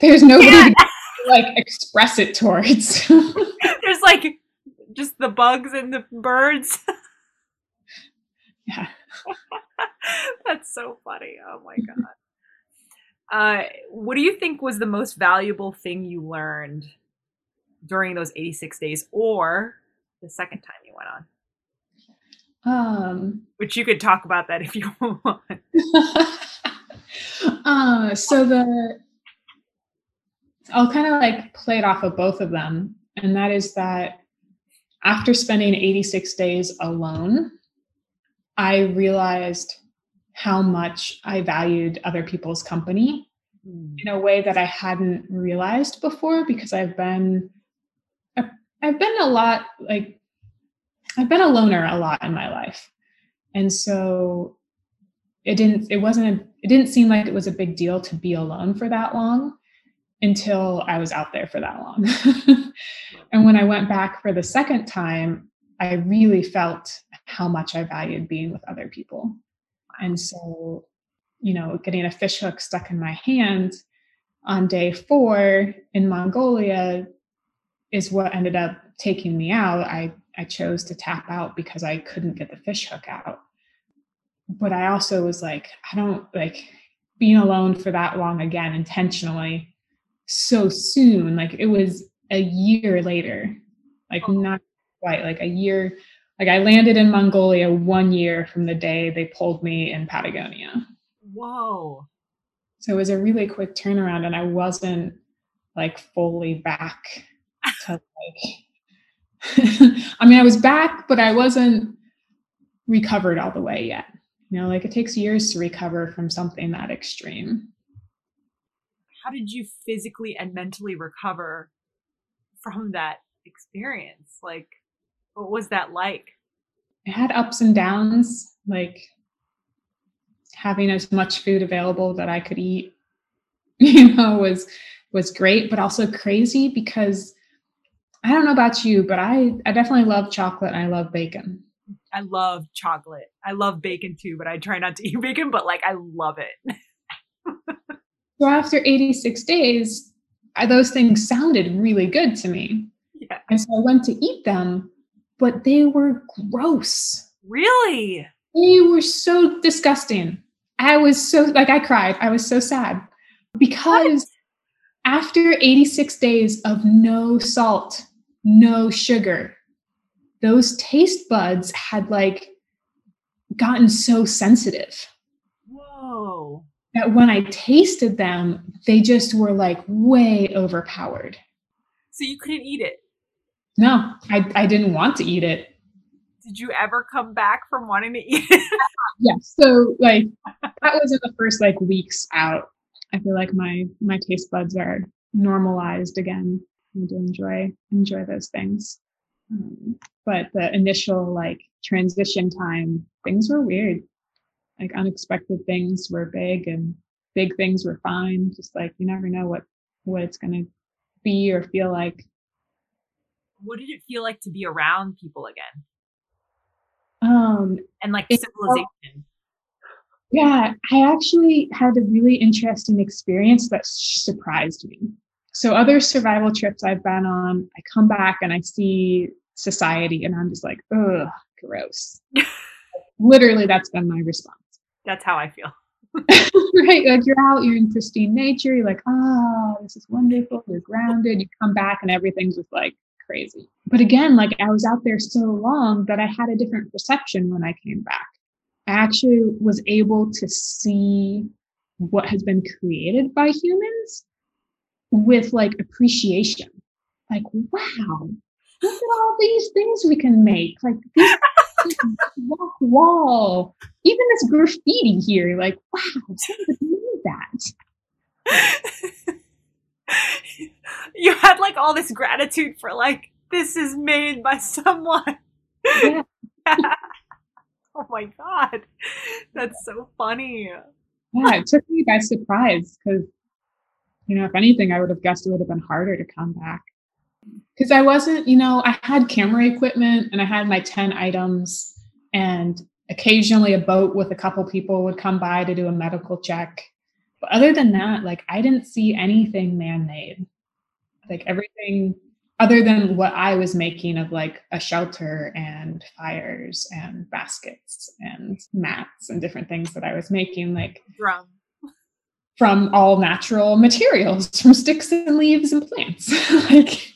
there's nobody yeah. to like express it towards. there's like just the bugs and the birds. yeah. That's so funny. Oh my god. Uh, what do you think was the most valuable thing you learned during those 86 days or the second time you went on? Um, Which you could talk about that if you want. uh, so the I'll kind of like play it off of both of them, and that is that after spending 86 days alone, I realized how much I valued other people's company mm. in a way that I hadn't realized before because I've been I've been a lot like I've been a loner a lot in my life. And so it didn't it wasn't a, it didn't seem like it was a big deal to be alone for that long until I was out there for that long. and when I went back for the second time, I really felt how much I valued being with other people. And so, you know, getting a fish hook stuck in my hand on day four in Mongolia is what ended up taking me out. I, I chose to tap out because I couldn't get the fish hook out. But I also was like, I don't like being alone for that long again intentionally so soon. Like it was a year later, like oh. not quite like a year like I landed in Mongolia one year from the day they pulled me in Patagonia. Whoa. So it was a really quick turnaround and I wasn't like fully back to like I mean I was back, but I wasn't recovered all the way yet. You know, like it takes years to recover from something that extreme. How did you physically and mentally recover from that experience? Like what was that like? It had ups and downs, like having as much food available that I could eat, you know, was was great, but also crazy because I don't know about you, but I I definitely love chocolate and I love bacon. I love chocolate. I love bacon too, but I try not to eat bacon, but like I love it. so after 86 days, I, those things sounded really good to me. Yeah. And so I went to eat them but they were gross. Really? They were so disgusting. I was so like I cried. I was so sad because what? after 86 days of no salt, no sugar, those taste buds had like gotten so sensitive. Whoa. That when I tasted them, they just were like way overpowered. So you couldn't eat it? No, I, I didn't want to eat it. Did you ever come back from wanting to eat it? yes. So like that was in the first like weeks out. I feel like my my taste buds are normalized again. I do enjoy enjoy those things. Um, but the initial like transition time, things were weird. Like unexpected things were big and big things were fine. Just like you never know what what it's gonna be or feel like. What did it feel like to be around people again? Um, and like civilization. Yeah, I actually had a really interesting experience that surprised me. So, other survival trips I've been on, I come back and I see society, and I'm just like, ugh, gross. Literally, that's been my response. That's how I feel. right? Like you're out, you're in pristine nature, you're like, oh, this is wonderful, you're grounded. You come back, and everything's just like crazy. But again, like I was out there so long that I had a different perception when I came back. I actually was able to see what has been created by humans with like appreciation. Like, wow, look at all these things we can make. Like walk wall, even this graffiti here. Like, wow, somebody made that. you had like all this gratitude for like this is made by someone. Yeah. oh my god, that's so funny. Yeah, it took me by surprise because, you know, if anything, I would have guessed it would have been harder to come back. Because I wasn't, you know, I had camera equipment and I had my 10 items, and occasionally a boat with a couple people would come by to do a medical check. But other than that, like I didn't see anything man made. Like everything other than what I was making of like a shelter and fires and baskets and mats and different things that I was making, like drum from all natural materials, from sticks and leaves and plants. like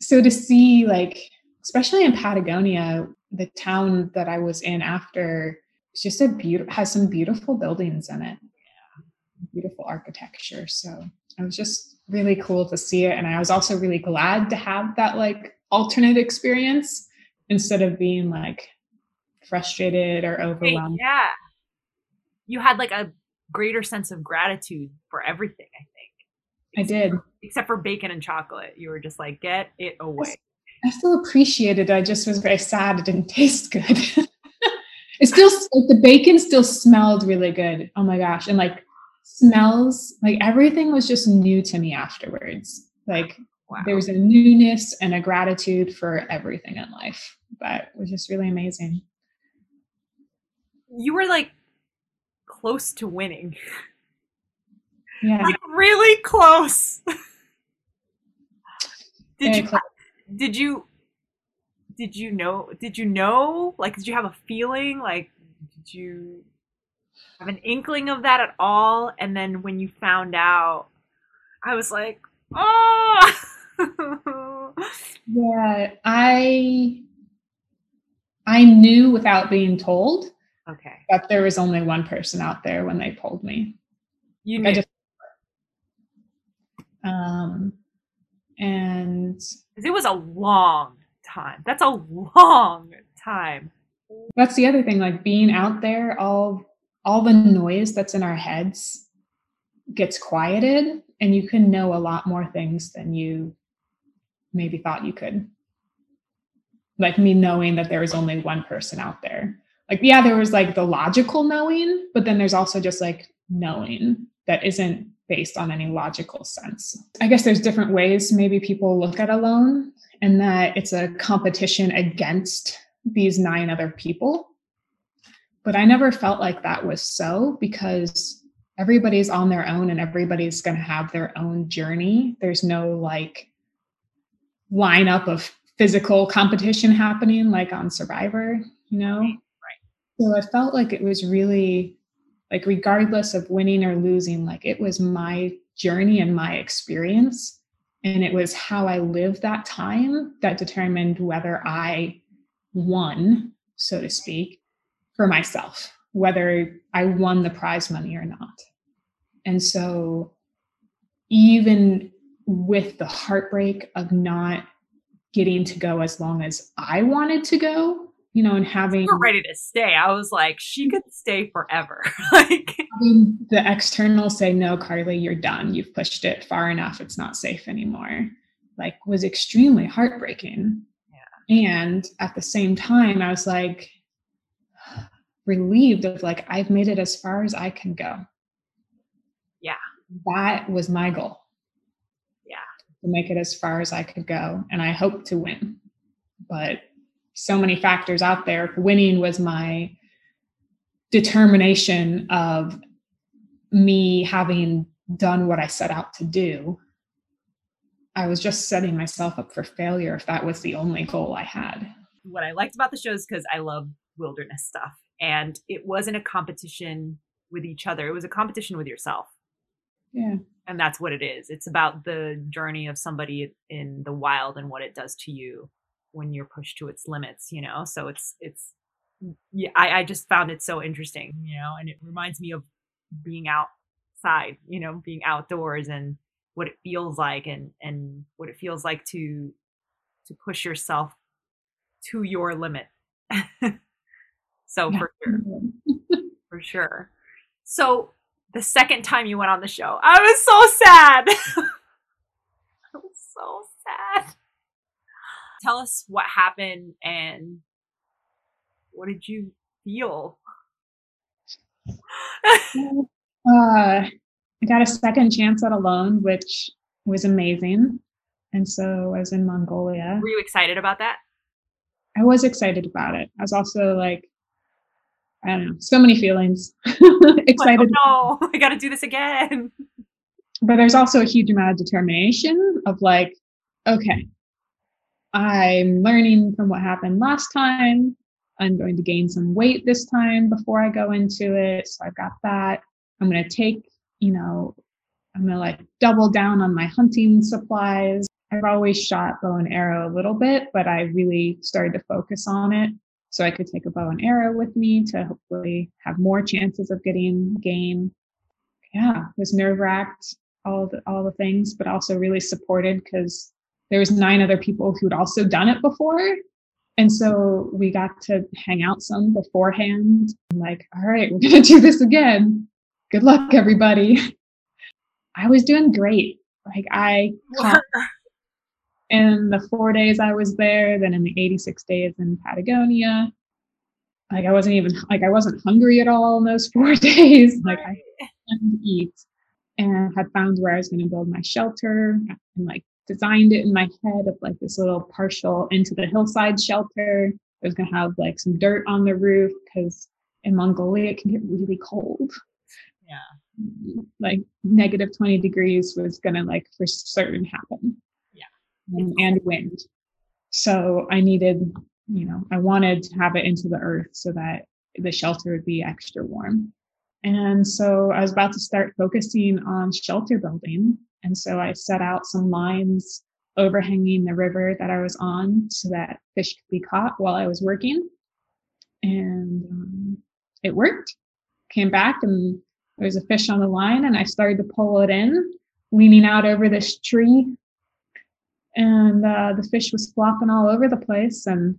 so to see like especially in Patagonia, the town that I was in after it's just a beautiful has some beautiful buildings in it. Yeah. Beautiful architecture. So I was just really cool to see it. And I was also really glad to have that like alternate experience instead of being like frustrated or overwhelmed. Yeah. You had like a greater sense of gratitude for everything, I think. I did. except for bacon and chocolate. You were just like, get it away. I still appreciated it. I just was very sad it didn't taste good. it still like the bacon still smelled really good. Oh my gosh. And like smells like everything was just new to me afterwards like wow. there was a newness and a gratitude for everything in life that was just really amazing you were like close to winning yeah like really close did you close. did you did you know did you know like did you have a feeling like did you have an inkling of that at all. And then when you found out, I was like, oh. yeah, I I knew without being told. Okay. That there was only one person out there when they told me. You knew. Just, um, and it was a long time. That's a long time. That's the other thing, like being out there all all the noise that's in our heads gets quieted and you can know a lot more things than you maybe thought you could like me knowing that there was only one person out there like yeah there was like the logical knowing but then there's also just like knowing that isn't based on any logical sense i guess there's different ways maybe people look at Alone and that it's a competition against these nine other people but I never felt like that was so because everybody's on their own and everybody's going to have their own journey. There's no like lineup of physical competition happening like on Survivor, you know? Right. So I felt like it was really like, regardless of winning or losing, like it was my journey and my experience. And it was how I lived that time that determined whether I won, so to speak, for myself, whether I won the prize money or not. And so, even with the heartbreak of not getting to go as long as I wanted to go, you know, and having We're ready to stay. I was like, she could stay forever. like the external say, no, Carleigh, you're done. You've pushed it far enough. It's not safe anymore. Like was extremely heartbreaking. Yeah. And at the same time, I was like, relieved of like I've made it as far as I can go. Yeah. That was my goal. Yeah. To make it as far as I could go. And I hope to win. But so many factors out there. Winning was my determination of me having done what I set out to do. I was just setting myself up for failure if that was the only goal I had. What I liked about the show is because I love wilderness stuff. And it wasn't a competition with each other, it was a competition with yourself. Yeah. And that's what it is. It's about the journey of somebody in the wild and what it does to you when you're pushed to its limits, you know? So it's, it's, yeah, I, I just found it so interesting, you know, and it reminds me of being outside, you know, being outdoors and what it feels like and, and what it feels like to, to push yourself to your limit. so for sure, for sure. So the second time you went on the show, I was so sad. I was so sad. Tell us what happened and what did you feel? uh, I got a second chance at Alone, which was amazing. And so I was in Mongolia. Were you excited about that? I was excited about it. I was also like, I don't know, so many feelings. excited. Like, oh no, I got to do this again. But there's also a huge amount of determination of like, okay, I'm learning from what happened last time. I'm going to gain some weight this time before I go into it. So I've got that. I'm going to take, you know, I'm going to like double down on my hunting supplies. I've always shot bow and arrow a little bit, but I really started to focus on it so I could take a bow and arrow with me to hopefully have more chances of getting game. Yeah, was nerve wracked, all the all the things, but also really supported because there was nine other people who'd also done it before. And so we got to hang out some beforehand. I'm like, all right, we're gonna do this again. Good luck, everybody. I was doing great. Like I caught in the four days I was there, then in the 86 days in Patagonia. Like I wasn't even like I wasn't hungry at all in those four days. Like I didn't eat and had found where I was going to build my shelter and like designed it in my head of like this little partial into the hillside shelter. I was going to have like some dirt on the roof because in Mongolia it can get really cold. Yeah. Like negative 20 degrees was going to like for certain happen and, and wind. So I needed, you know, I wanted to have it into the earth so that the shelter would be extra warm. And so I was about to start focusing on shelter building. And so I set out some lines overhanging the river that I was on so that fish could be caught while I was working. And um, it worked. Came back and there was a fish on the line, and I started to pull it in, leaning out over this tree and uh, the fish was flopping all over the place. And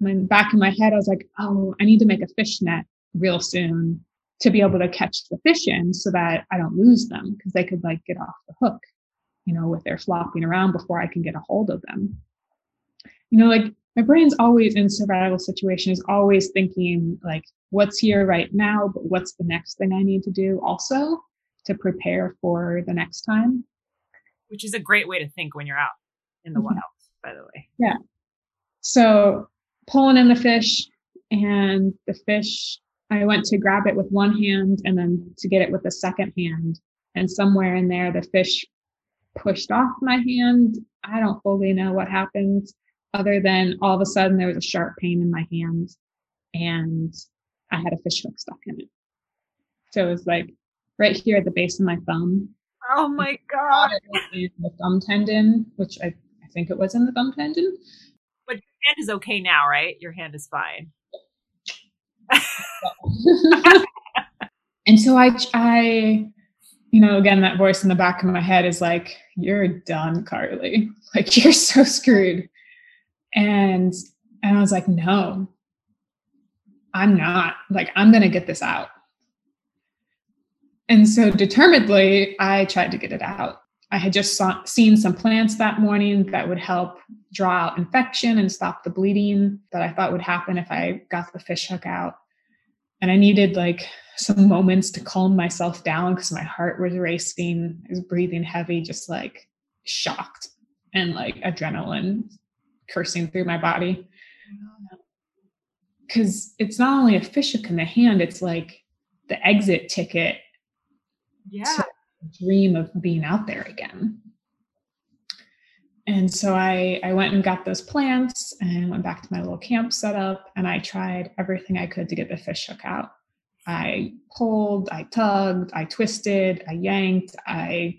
then back in my head, I was like, oh, I need to make a fish net real soon to be able to catch the fish in so that I don't lose them because they could like get off the hook, you know, with their flopping around before I can get a hold of them. You know, like my brain's always in survival situations, always thinking like, what's here right now, but what's the next thing I need to do also to prepare for the next time. Which is a great way to think when you're out in the mm-hmm. wild, by the way. Yeah. So pulling in the fish and the fish, I went to grab it with one hand and then to get it with the second hand. And somewhere in there, the fish pushed off my hand. I don't fully know what happened, other than all of a sudden there was a sharp pain in my hand and I had a fish hook stuck in it. So it was like right here at the base of my thumb. Oh my god! The thumb tendon, which I think it was in the thumb tendon. But your hand is okay now, right? Your hand is fine. and so I, I, you know, again, that voice in the back of my head is like, "You're done, Carleigh. Like you're so screwed." And and I was like, "No, I'm not. Like I'm gonna get this out." And so determinedly, I tried to get it out. I had just saw, seen some plants that morning that would help draw out infection and stop the bleeding that I thought would happen if I got the fish hook out. And I needed like some moments to calm myself down because my heart was racing. I was breathing heavy, just like shocked and like adrenaline coursing through my body. Because it's not only a fishhook in the hand, it's like the exit ticket Yeah. to dream of being out there again. And so I, I went and got those plants and went back to my little camp setup and I tried everything I could to get the fish hook out. I pulled, I tugged, I twisted, I yanked, I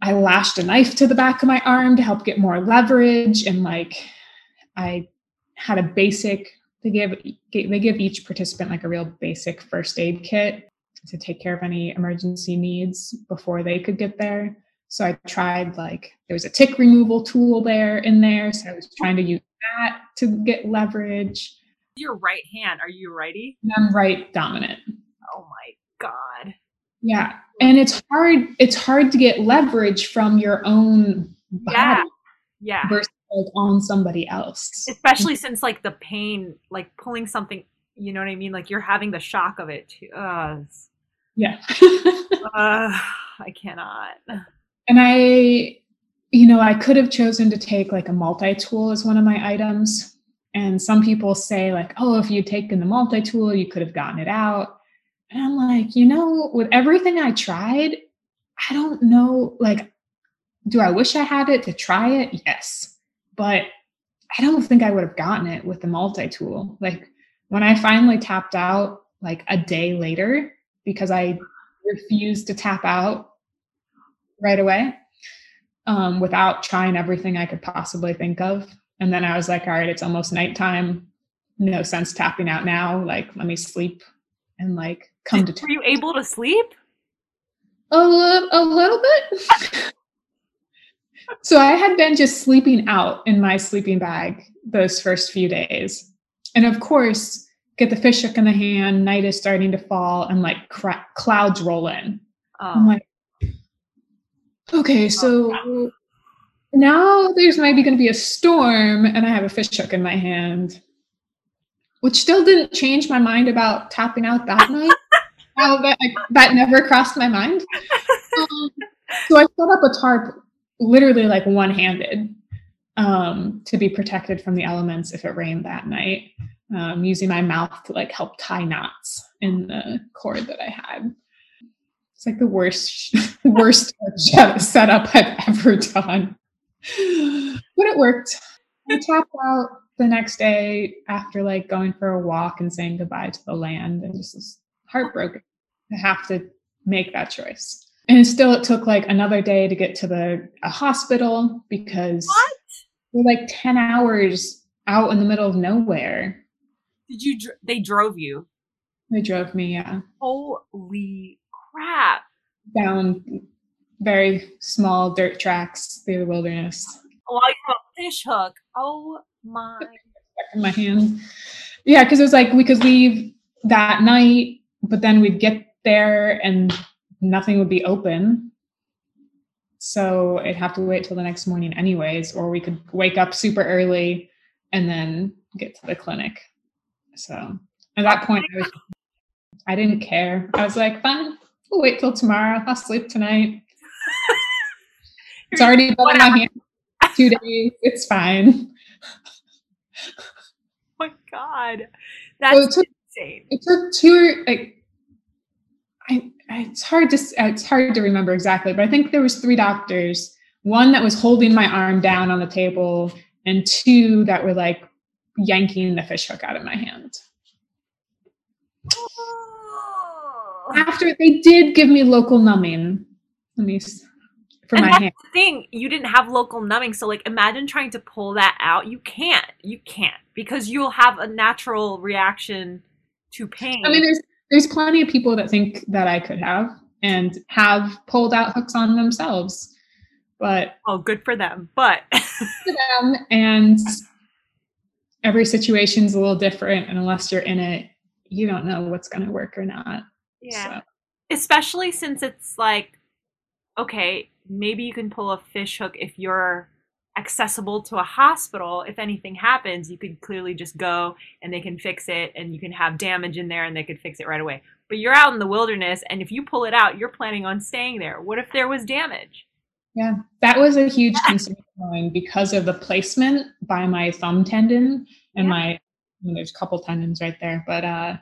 I lashed a knife to the back of my arm to help get more leverage and like I had a basic they give they give each participant like a real basic first aid kit to take care of any emergency needs before they could get there. So I tried like there was a tick removal tool there in there. So I was trying to use that to get leverage. Your right hand. Are you righty? I'm right dominant. Oh my god. Yeah. And it's hard, it's hard to get leverage from your own body Yeah. Yeah. versus like on somebody else. Especially since like the pain, like pulling something, you know what I mean? Like you're having the shock of it too. Uh, Yeah. uh, I cannot. And I, you know, I could have chosen to take like a multi tool as one of my items. And some people say, like, oh, if you'd taken the multi tool, you could have gotten it out. And I'm like, you know, with everything I tried, I don't know. Like, do I wish I had it to try it? Yes. But I don't think I would have gotten it with the multi tool. Like, when I finally tapped out, like a day later, because I refused to tap out right away um, without trying everything I could possibly think of. And then I was like, all right, it's almost nighttime. No sense tapping out now. Like, let me sleep and like come to Were you able to sleep? a, li- a little bit. so I had been just sleeping out in my sleeping bag those first few days. And of course, get the fish hook in the hand, night is starting to fall, and like cra- clouds roll in. I'm Oh, like, okay, so now there's maybe going to be a storm, and I have a fish hook in my hand, which still didn't change my mind about tapping out that night. How that that never crossed my mind. Um, so I set up a tarp, literally like one handed, um, to be protected from the elements if it rained that night. Um, using my mouth to like help tie knots in the cord that I had. It's like the worst, worst setup I've ever done. But it worked. I tapped out the next day after like going for a walk and saying goodbye to the land and just was heartbroken to have to make that choice. And still it took like another day to get to the a hospital because What? we're like 10 hours out in the middle of nowhere. Did you? Dr- they drove you. They drove me, yeah, Holy crap! down very small dirt tracks through the wilderness. Oh, While you have a fish hook. Oh my! in my hand. Yeah, because it was like we could leave that night, but then we'd get there and nothing would be open. So it'd have to wait till the next morning, anyways, or we could wake up super early and then get to the clinic. So at that point, I, was, I didn't care. I was like, fine, we'll wait till tomorrow. I'll sleep tonight. It's already been in my hand two days. It's fine. Oh my god, So it that's took insane. it took two like I, I it's hard to it's hard to remember exactly but i think there was three doctors one that was holding my arm down on the table and two that were like yanking the fish hook out of my hand Oh. After they did give me local numbing. Let me for and my that's hand. the thing you didn't have local numbing so like imagine trying to pull that out. You can't you can't because you'll have a natural reaction to pain. I mean there's there's plenty of people that think that i could have and have pulled out hooks on themselves but oh good for them but to them and every situation's a little different and unless you're in it. You don't know what's going to work or not yeah. So, especially since it's like okay maybe you can pull a fish hook if you're accessible to a hospital. If anything happens you could clearly just go and they can fix it and you can have damage in there and they could fix it right away. But you're out in the wilderness and if you pull it out you're planning on staying there. What if there was damage? Yeah. That was a huge concern because of the placement by my thumb tendon and yeah. my I mean, there's a couple tendons right there but uh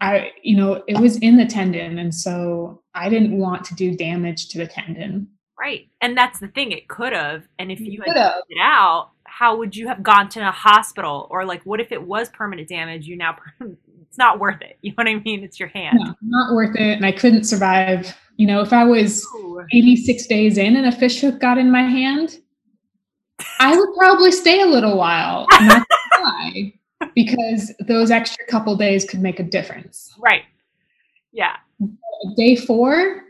I, you know, it was in the tendon. And so I didn't want to do damage to the tendon. Right. And that's the thing. It could have. And if you had it out, how would you have gone to a hospital? Or like, what if it was permanent damage? You now, it's not worth it. You know what I mean? It's your hand. No, not worth it. And I couldn't survive. You know, if I was 86 days in and a fish hook got in my hand, I would probably stay a little while. And that's why because those extra couple days could make a difference. Right. Yeah. Day four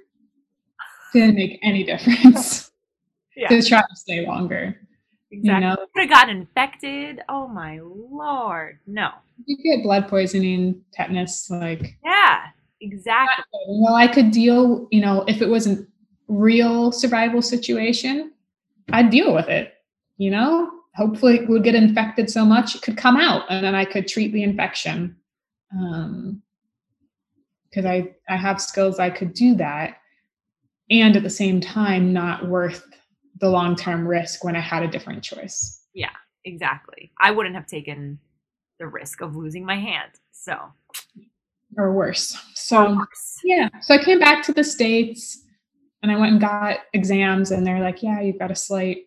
didn't make any difference. yeah. To try to stay longer. Exactly. You know? Could have got infected. Oh my lord. No. You get blood poisoning, tetanus, like Yeah, exactly. Well, I could deal, you know, if it wasn't real survival situation, I'd deal with it, you know? Hopefully it would get infected so much it could come out and then I could treat the infection. Um, because I, I have skills I could do that and at the same time not worth the long-term risk when I had a different choice. Yeah, exactly. I wouldn't have taken the risk of losing my hand. So or worse. So or worse. yeah. So I came back to the States and I went and got exams and they're like, yeah, you've got a slight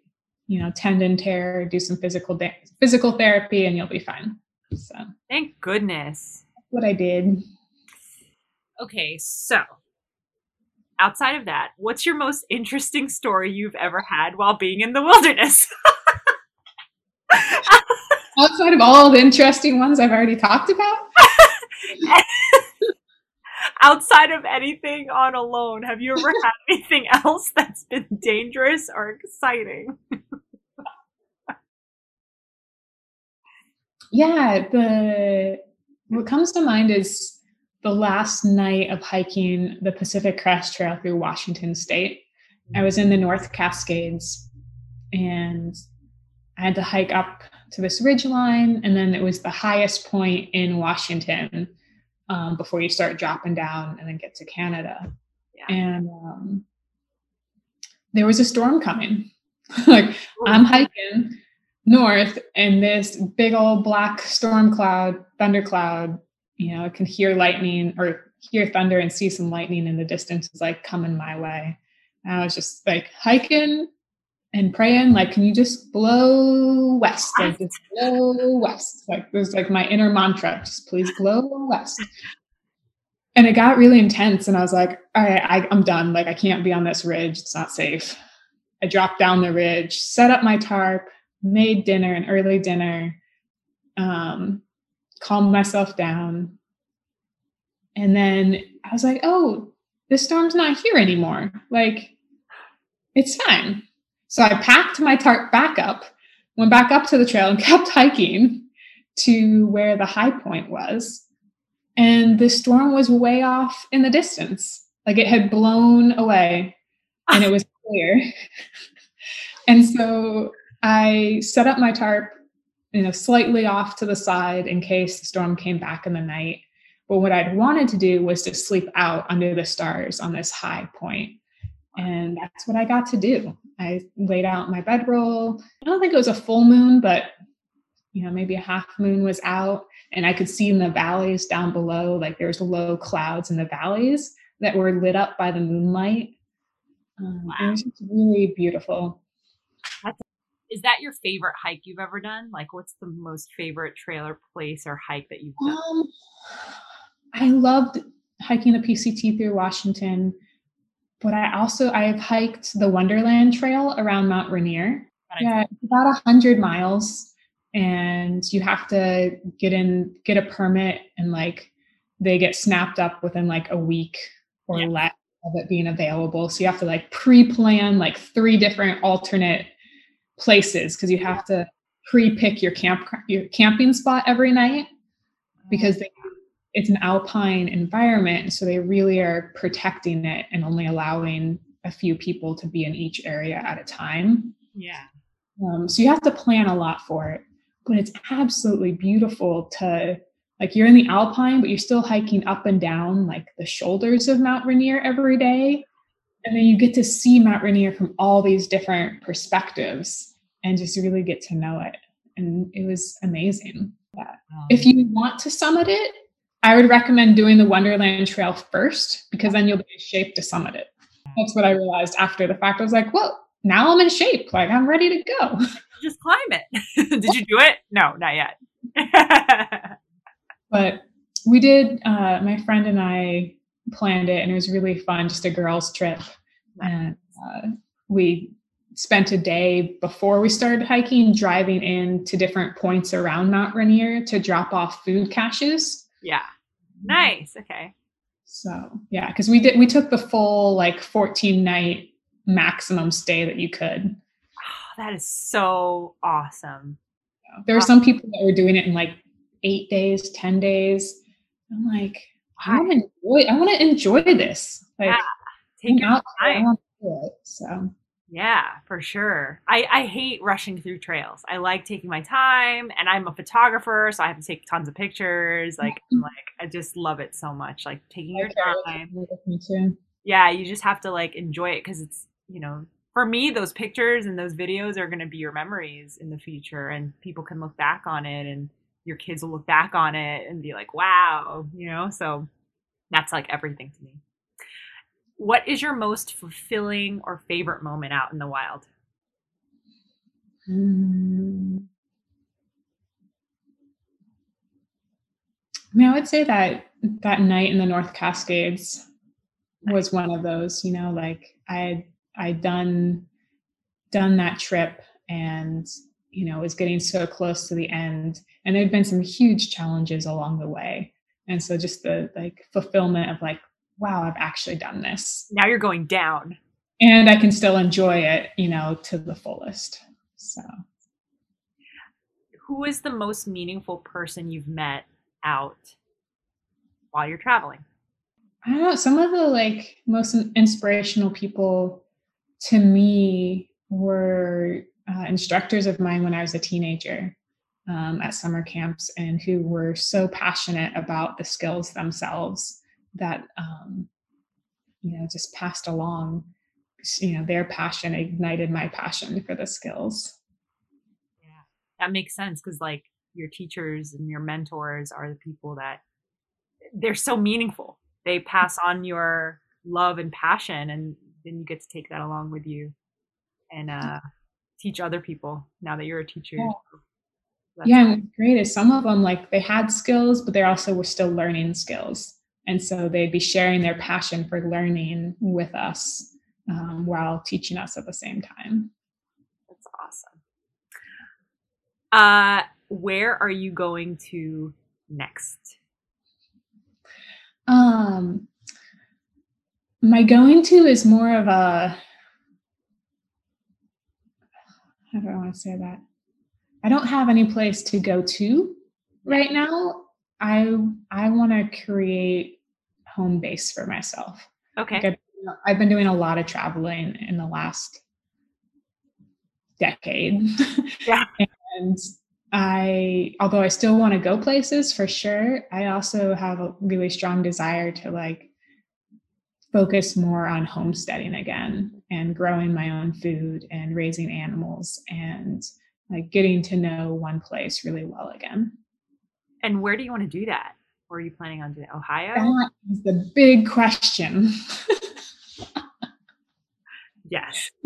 you know, tendon tear, do some physical da- physical therapy, and you'll be fine. So thank goodness. what I did. Okay, so outside of that, what's your most interesting story you've ever had while being in the wilderness? outside of all the interesting ones I've already talked about. outside of anything on alone, have you ever had anything else that's been dangerous or exciting? Yeah, the what comes to mind is the last night of hiking the Pacific Crest Trail through Washington State. I was in the North Cascades and I had to hike up to this ridge line, and then it was the highest point in Washington um, before you start dropping down and then get to Canada. Yeah. And um, there was a storm coming. like I'm hiking north, and this big old black storm cloud, thunder cloud. You know, I can hear lightning or hear thunder and see some lightning in the distance is like coming my way. And I was just like hiking and praying, like, can you just blow west? Like, just blow west. Like, it was like my inner mantra, just please blow west. And it got really intense. And I was like, all right, I, I'm done. Like, I can't be on this ridge. It's not safe. I dropped down the ridge, set up my tarp, made dinner, an early dinner, um, calmed myself down. And then I was like, oh, this storm's not here anymore. Like, it's fine. So I packed my tarp back up, went back up to the trail and kept hiking to where the high point was. And the storm was way off in the distance. Like it had blown away and it was clear. and so I set up my tarp, you know, slightly off to the side in case the storm came back in the night. But what I'd wanted to do was to sleep out under the stars on this high point. And that's what I got to do. I laid out my bedroll. I don't think it was a full moon, but you know, maybe a half moon was out, and I could see in the valleys down below, like there's low clouds in the valleys that were lit up by the moonlight. Um, wow. It was just really beautiful. That's, is that your favorite hike you've ever done? Like, what's the most favorite trailer place or hike that you've done? Um, I loved hiking the PCT through Washington but I also I've hiked the Wonderland Trail around Mount Rainier. Yeah, it's about a hundred miles, and you have to get in, get a permit, and like they get snapped up within like a week or yeah. less of it being available. So you have to like pre-plan like three different alternate places because you have to pre-pick your camp your camping spot every night because they it's an alpine environment so they really are protecting it and only allowing a few people to be in each area at a time. Yeah. Um, so you have to plan a lot for it, but it's absolutely beautiful to like you're in the alpine, but you're still hiking up and down like the shoulders of Mount Rainier every day. And then you get to see Mount Rainier from all these different perspectives and just really get to know it. And it was amazing. That if you want to summit it, I would recommend doing the Wonderland Trail first because then you'll be in shape to summit it. That's what I realized after the fact. I was like, well, now I'm in shape. Like I'm ready to go. Just climb it. did you do it? No, not yet. but we did, uh, my friend and I planned it and it was really fun, just a girls' trip. And uh, we spent a day before we started hiking driving in to different points around Mount Rainier to drop off food caches. Yeah. Nice. Okay. So yeah, because we did we took the full like 14 night maximum stay that you could. Oh, that is so awesome. There were some people that were doing it in like eight days, 10 days. I'm like, I want to enjoy, I want to enjoy this. Like yeah. take your time. It, so yeah, for sure. I, I hate rushing through trails. I like taking my time and I'm a photographer, so I have to take tons of pictures. Like like I just love it so much. Like taking your time. Me too. Yeah, you just have to like enjoy it because it's you know, for me, those pictures and those videos are gonna be your memories in the future and people can look back on it and your kids will look back on it and be like, wow, you know, so that's like everything to me what is your most fulfilling or favorite moment out in the wild? Mm. I mean, I would say that that night in the North Cascades was one of those. You know, like I I'd done done that trip and you know was getting so close to the end, and there'd been some huge challenges along the way, and so just the like fulfillment of like wow, I've actually done this. Now you're going down. And I can still enjoy it, you know, to the fullest. So, who is the most meaningful person you've met out while you're traveling? I don't know. Some of the like most inspirational people to me were uh, instructors of mine when I was a teenager um, at summer camps and who were so passionate about the skills themselves that um, you know just passed along you know their passion ignited my passion for the skills. Yeah that makes sense because like your teachers and your mentors are the people that they're so meaningful. They pass on your love and passion and then you get to take that along with you. And uh, teach other people now that you're a teacher yeah. yeah great is some of them like they had skills but they also were still learning skills and so they'd be sharing their passion for learning with us um, while teaching us at the same time. That's awesome. Uh, where are you going to next? Um, my going to is more of a how do I want to say that? I don't have any place to go to right now. I I want to create home base for myself. Okay. Like I've, I've been doing a lot of traveling in the last decade. Yeah. and I, although I still want to go places for sure, I also have a really strong desire to like focus more on homesteading again and growing my own food and raising animals and like getting to know one place really well again. And where do you want to do that? Where are you planning on doing Ohio? That is the big question. yes.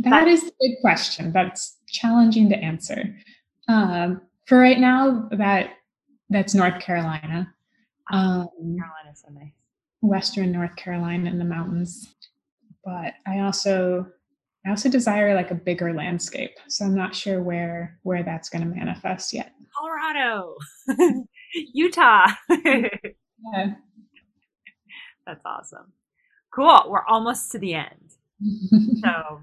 that is the big question. That's challenging to answer. Um, for right now, that that's North Carolina. Um, Carolina's so nice. Western North Carolina in the mountains. But I also I also desire like a bigger landscape. So I'm not sure where where that's going to manifest yet. Colorado. Utah. yeah. That's awesome. Cool. We're almost to the end. so,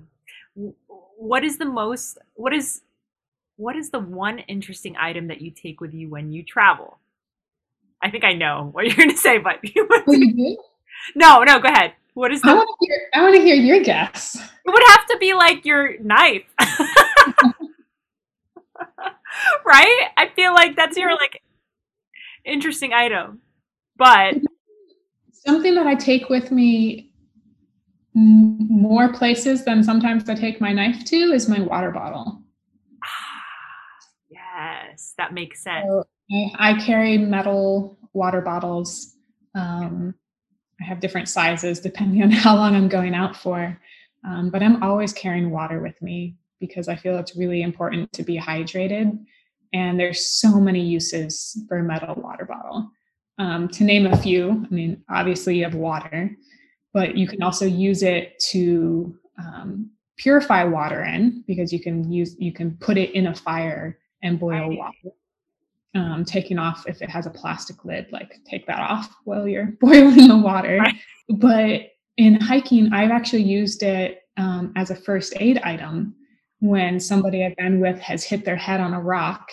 what is the most what is what is the one interesting item that you take with you when you travel? I think I know what you're going to say, but you oh, you do? No, no, go ahead. What is the I want to hear, I want to hear your guess. It would have to be like your knife. right? I feel like that's your like interesting item. But something that I take with me more places than sometimes I take my knife to is my water bottle. yes, that makes sense. So I, I, carry metal water bottles. Um, I have different sizes depending on how long I'm going out for. Um, but I'm always carrying water with me because I feel it's really important to be hydrated. And there's so many uses for a metal water bottle. Um, to name a few, I mean, obviously you have water, but you can also use it to um, purify water in because you can use you can put it in a fire and boil water. Um, taking off if it has a plastic lid, like take that off while you're boiling the water. Right. But in hiking, I've actually used it um, as a first aid item when somebody I've been with has hit their head on a rock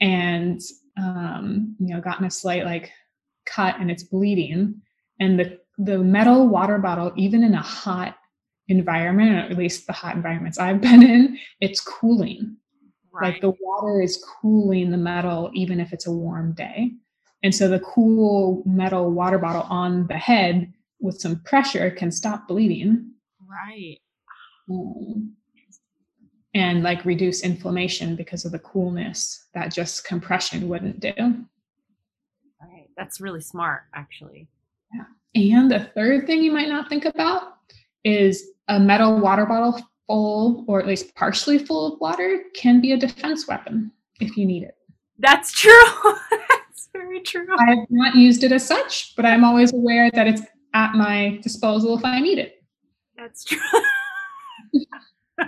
and um, you know gotten a slight like cut and it's bleeding and the the metal water bottle even in a hot environment or at least the hot environments i've been in it's cooling right. like the water is cooling the metal even if it's a warm day and so the cool metal water bottle on the head with some pressure can stop bleeding right um, and like reduce inflammation because of the coolness that just compression wouldn't do. Right. That's really smart, actually. Yeah. And the third thing you might not think about is a metal water bottle full, or at least partially full of water, can be a defense weapon if you need it. That's true. That's very true. I have not used it as such, but I'm always aware that it's at my disposal if I need it. That's true.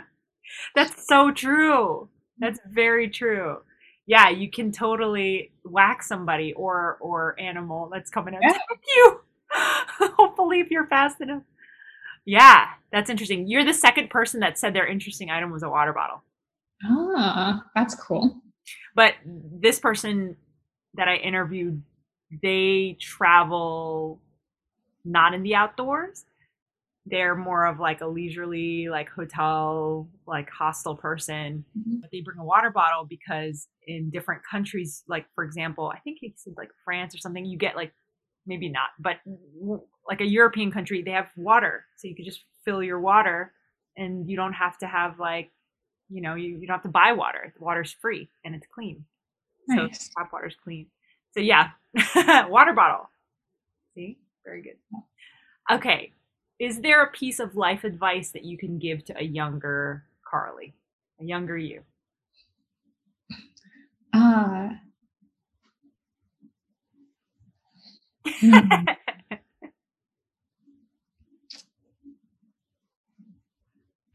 That's so true. That's very true. Yeah, you can totally whack somebody or or animal that's coming at yeah. you. Hopefully, if you're fast enough. Yeah, that's interesting. You're the second person that said their interesting item was a water bottle. Ah, that's cool. But this person that I interviewed, they travel not in the outdoors they're more of like a leisurely like hotel like hostel person mm-hmm. but they bring a water bottle because in different countries like for example i think he said like france or something you get like maybe not but like a european country they have water so you could just fill your water and you don't have to have like you know you, you don't have to buy water the water's free and it's clean. Nice. so tap water's clean. So yeah water bottle. See? Very good. Okay is there a piece of life advice that you can give to a younger Carleigh, a younger you? Uh, Mm-hmm.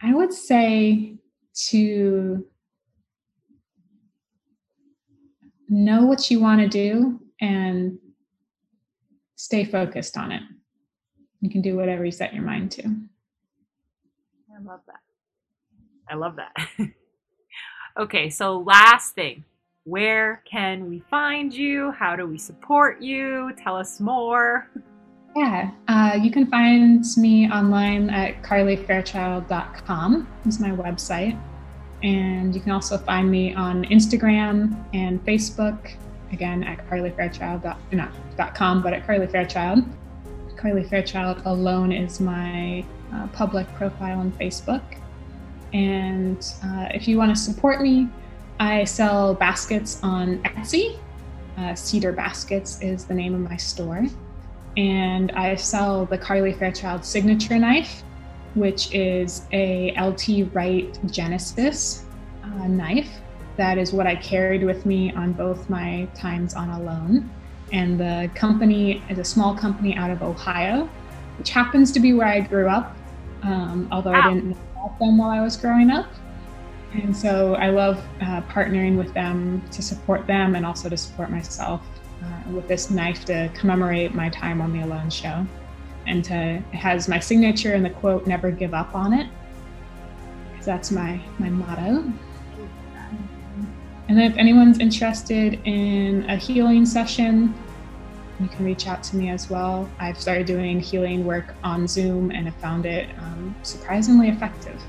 I would say to know what you want to do and stay focused on it. You can do whatever you set your mind to. I love that. I love that. okay, so last thing. Where can we find you? How do we support you? Tell us more. Yeah, uh, you can find me online at carleighfairchild.com is my website. And you can also find me on Instagram and Facebook, again at carleighfairchild.com, but at carleighfairchild. Carleigh Fairchild alone is my uh, public profile on Facebook. And uh, if you want to support me, I sell baskets on Etsy. Uh, Cedar Baskets is the name of my store. And I sell the Carleigh Fairchild signature knife, which is a LT Wright Genesis uh, knife. That is what I carried with me on both my times on Alone. And the company is a small company out of Ohio, which happens to be where I grew up, um, although wow. I didn't know about them while I was growing up. And so I love uh, partnering with them to support them and also to support myself uh, with this knife to commemorate my time on the Alone show. And to, it has my signature and the quote, never give up on it. Because that's my, my motto. And if anyone's interested in a healing session, you can reach out to me as well. I've started doing healing work on Zoom and have found it um, surprisingly effective.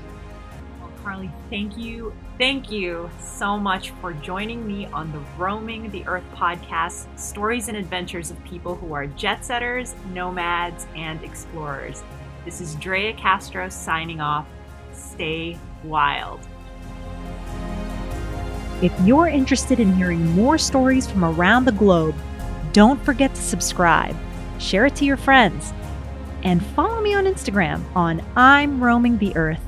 Carleigh, thank you, thank you so much for joining me on the Roaming the Earth podcast stories and adventures of people who are jet setters, nomads, and explorers. This is Drea Castro signing off. Stay wild. If you're interested in hearing more stories from around the globe, don't forget to subscribe, share it to your friends, and follow me on Instagram on I'm Roaming the Earth.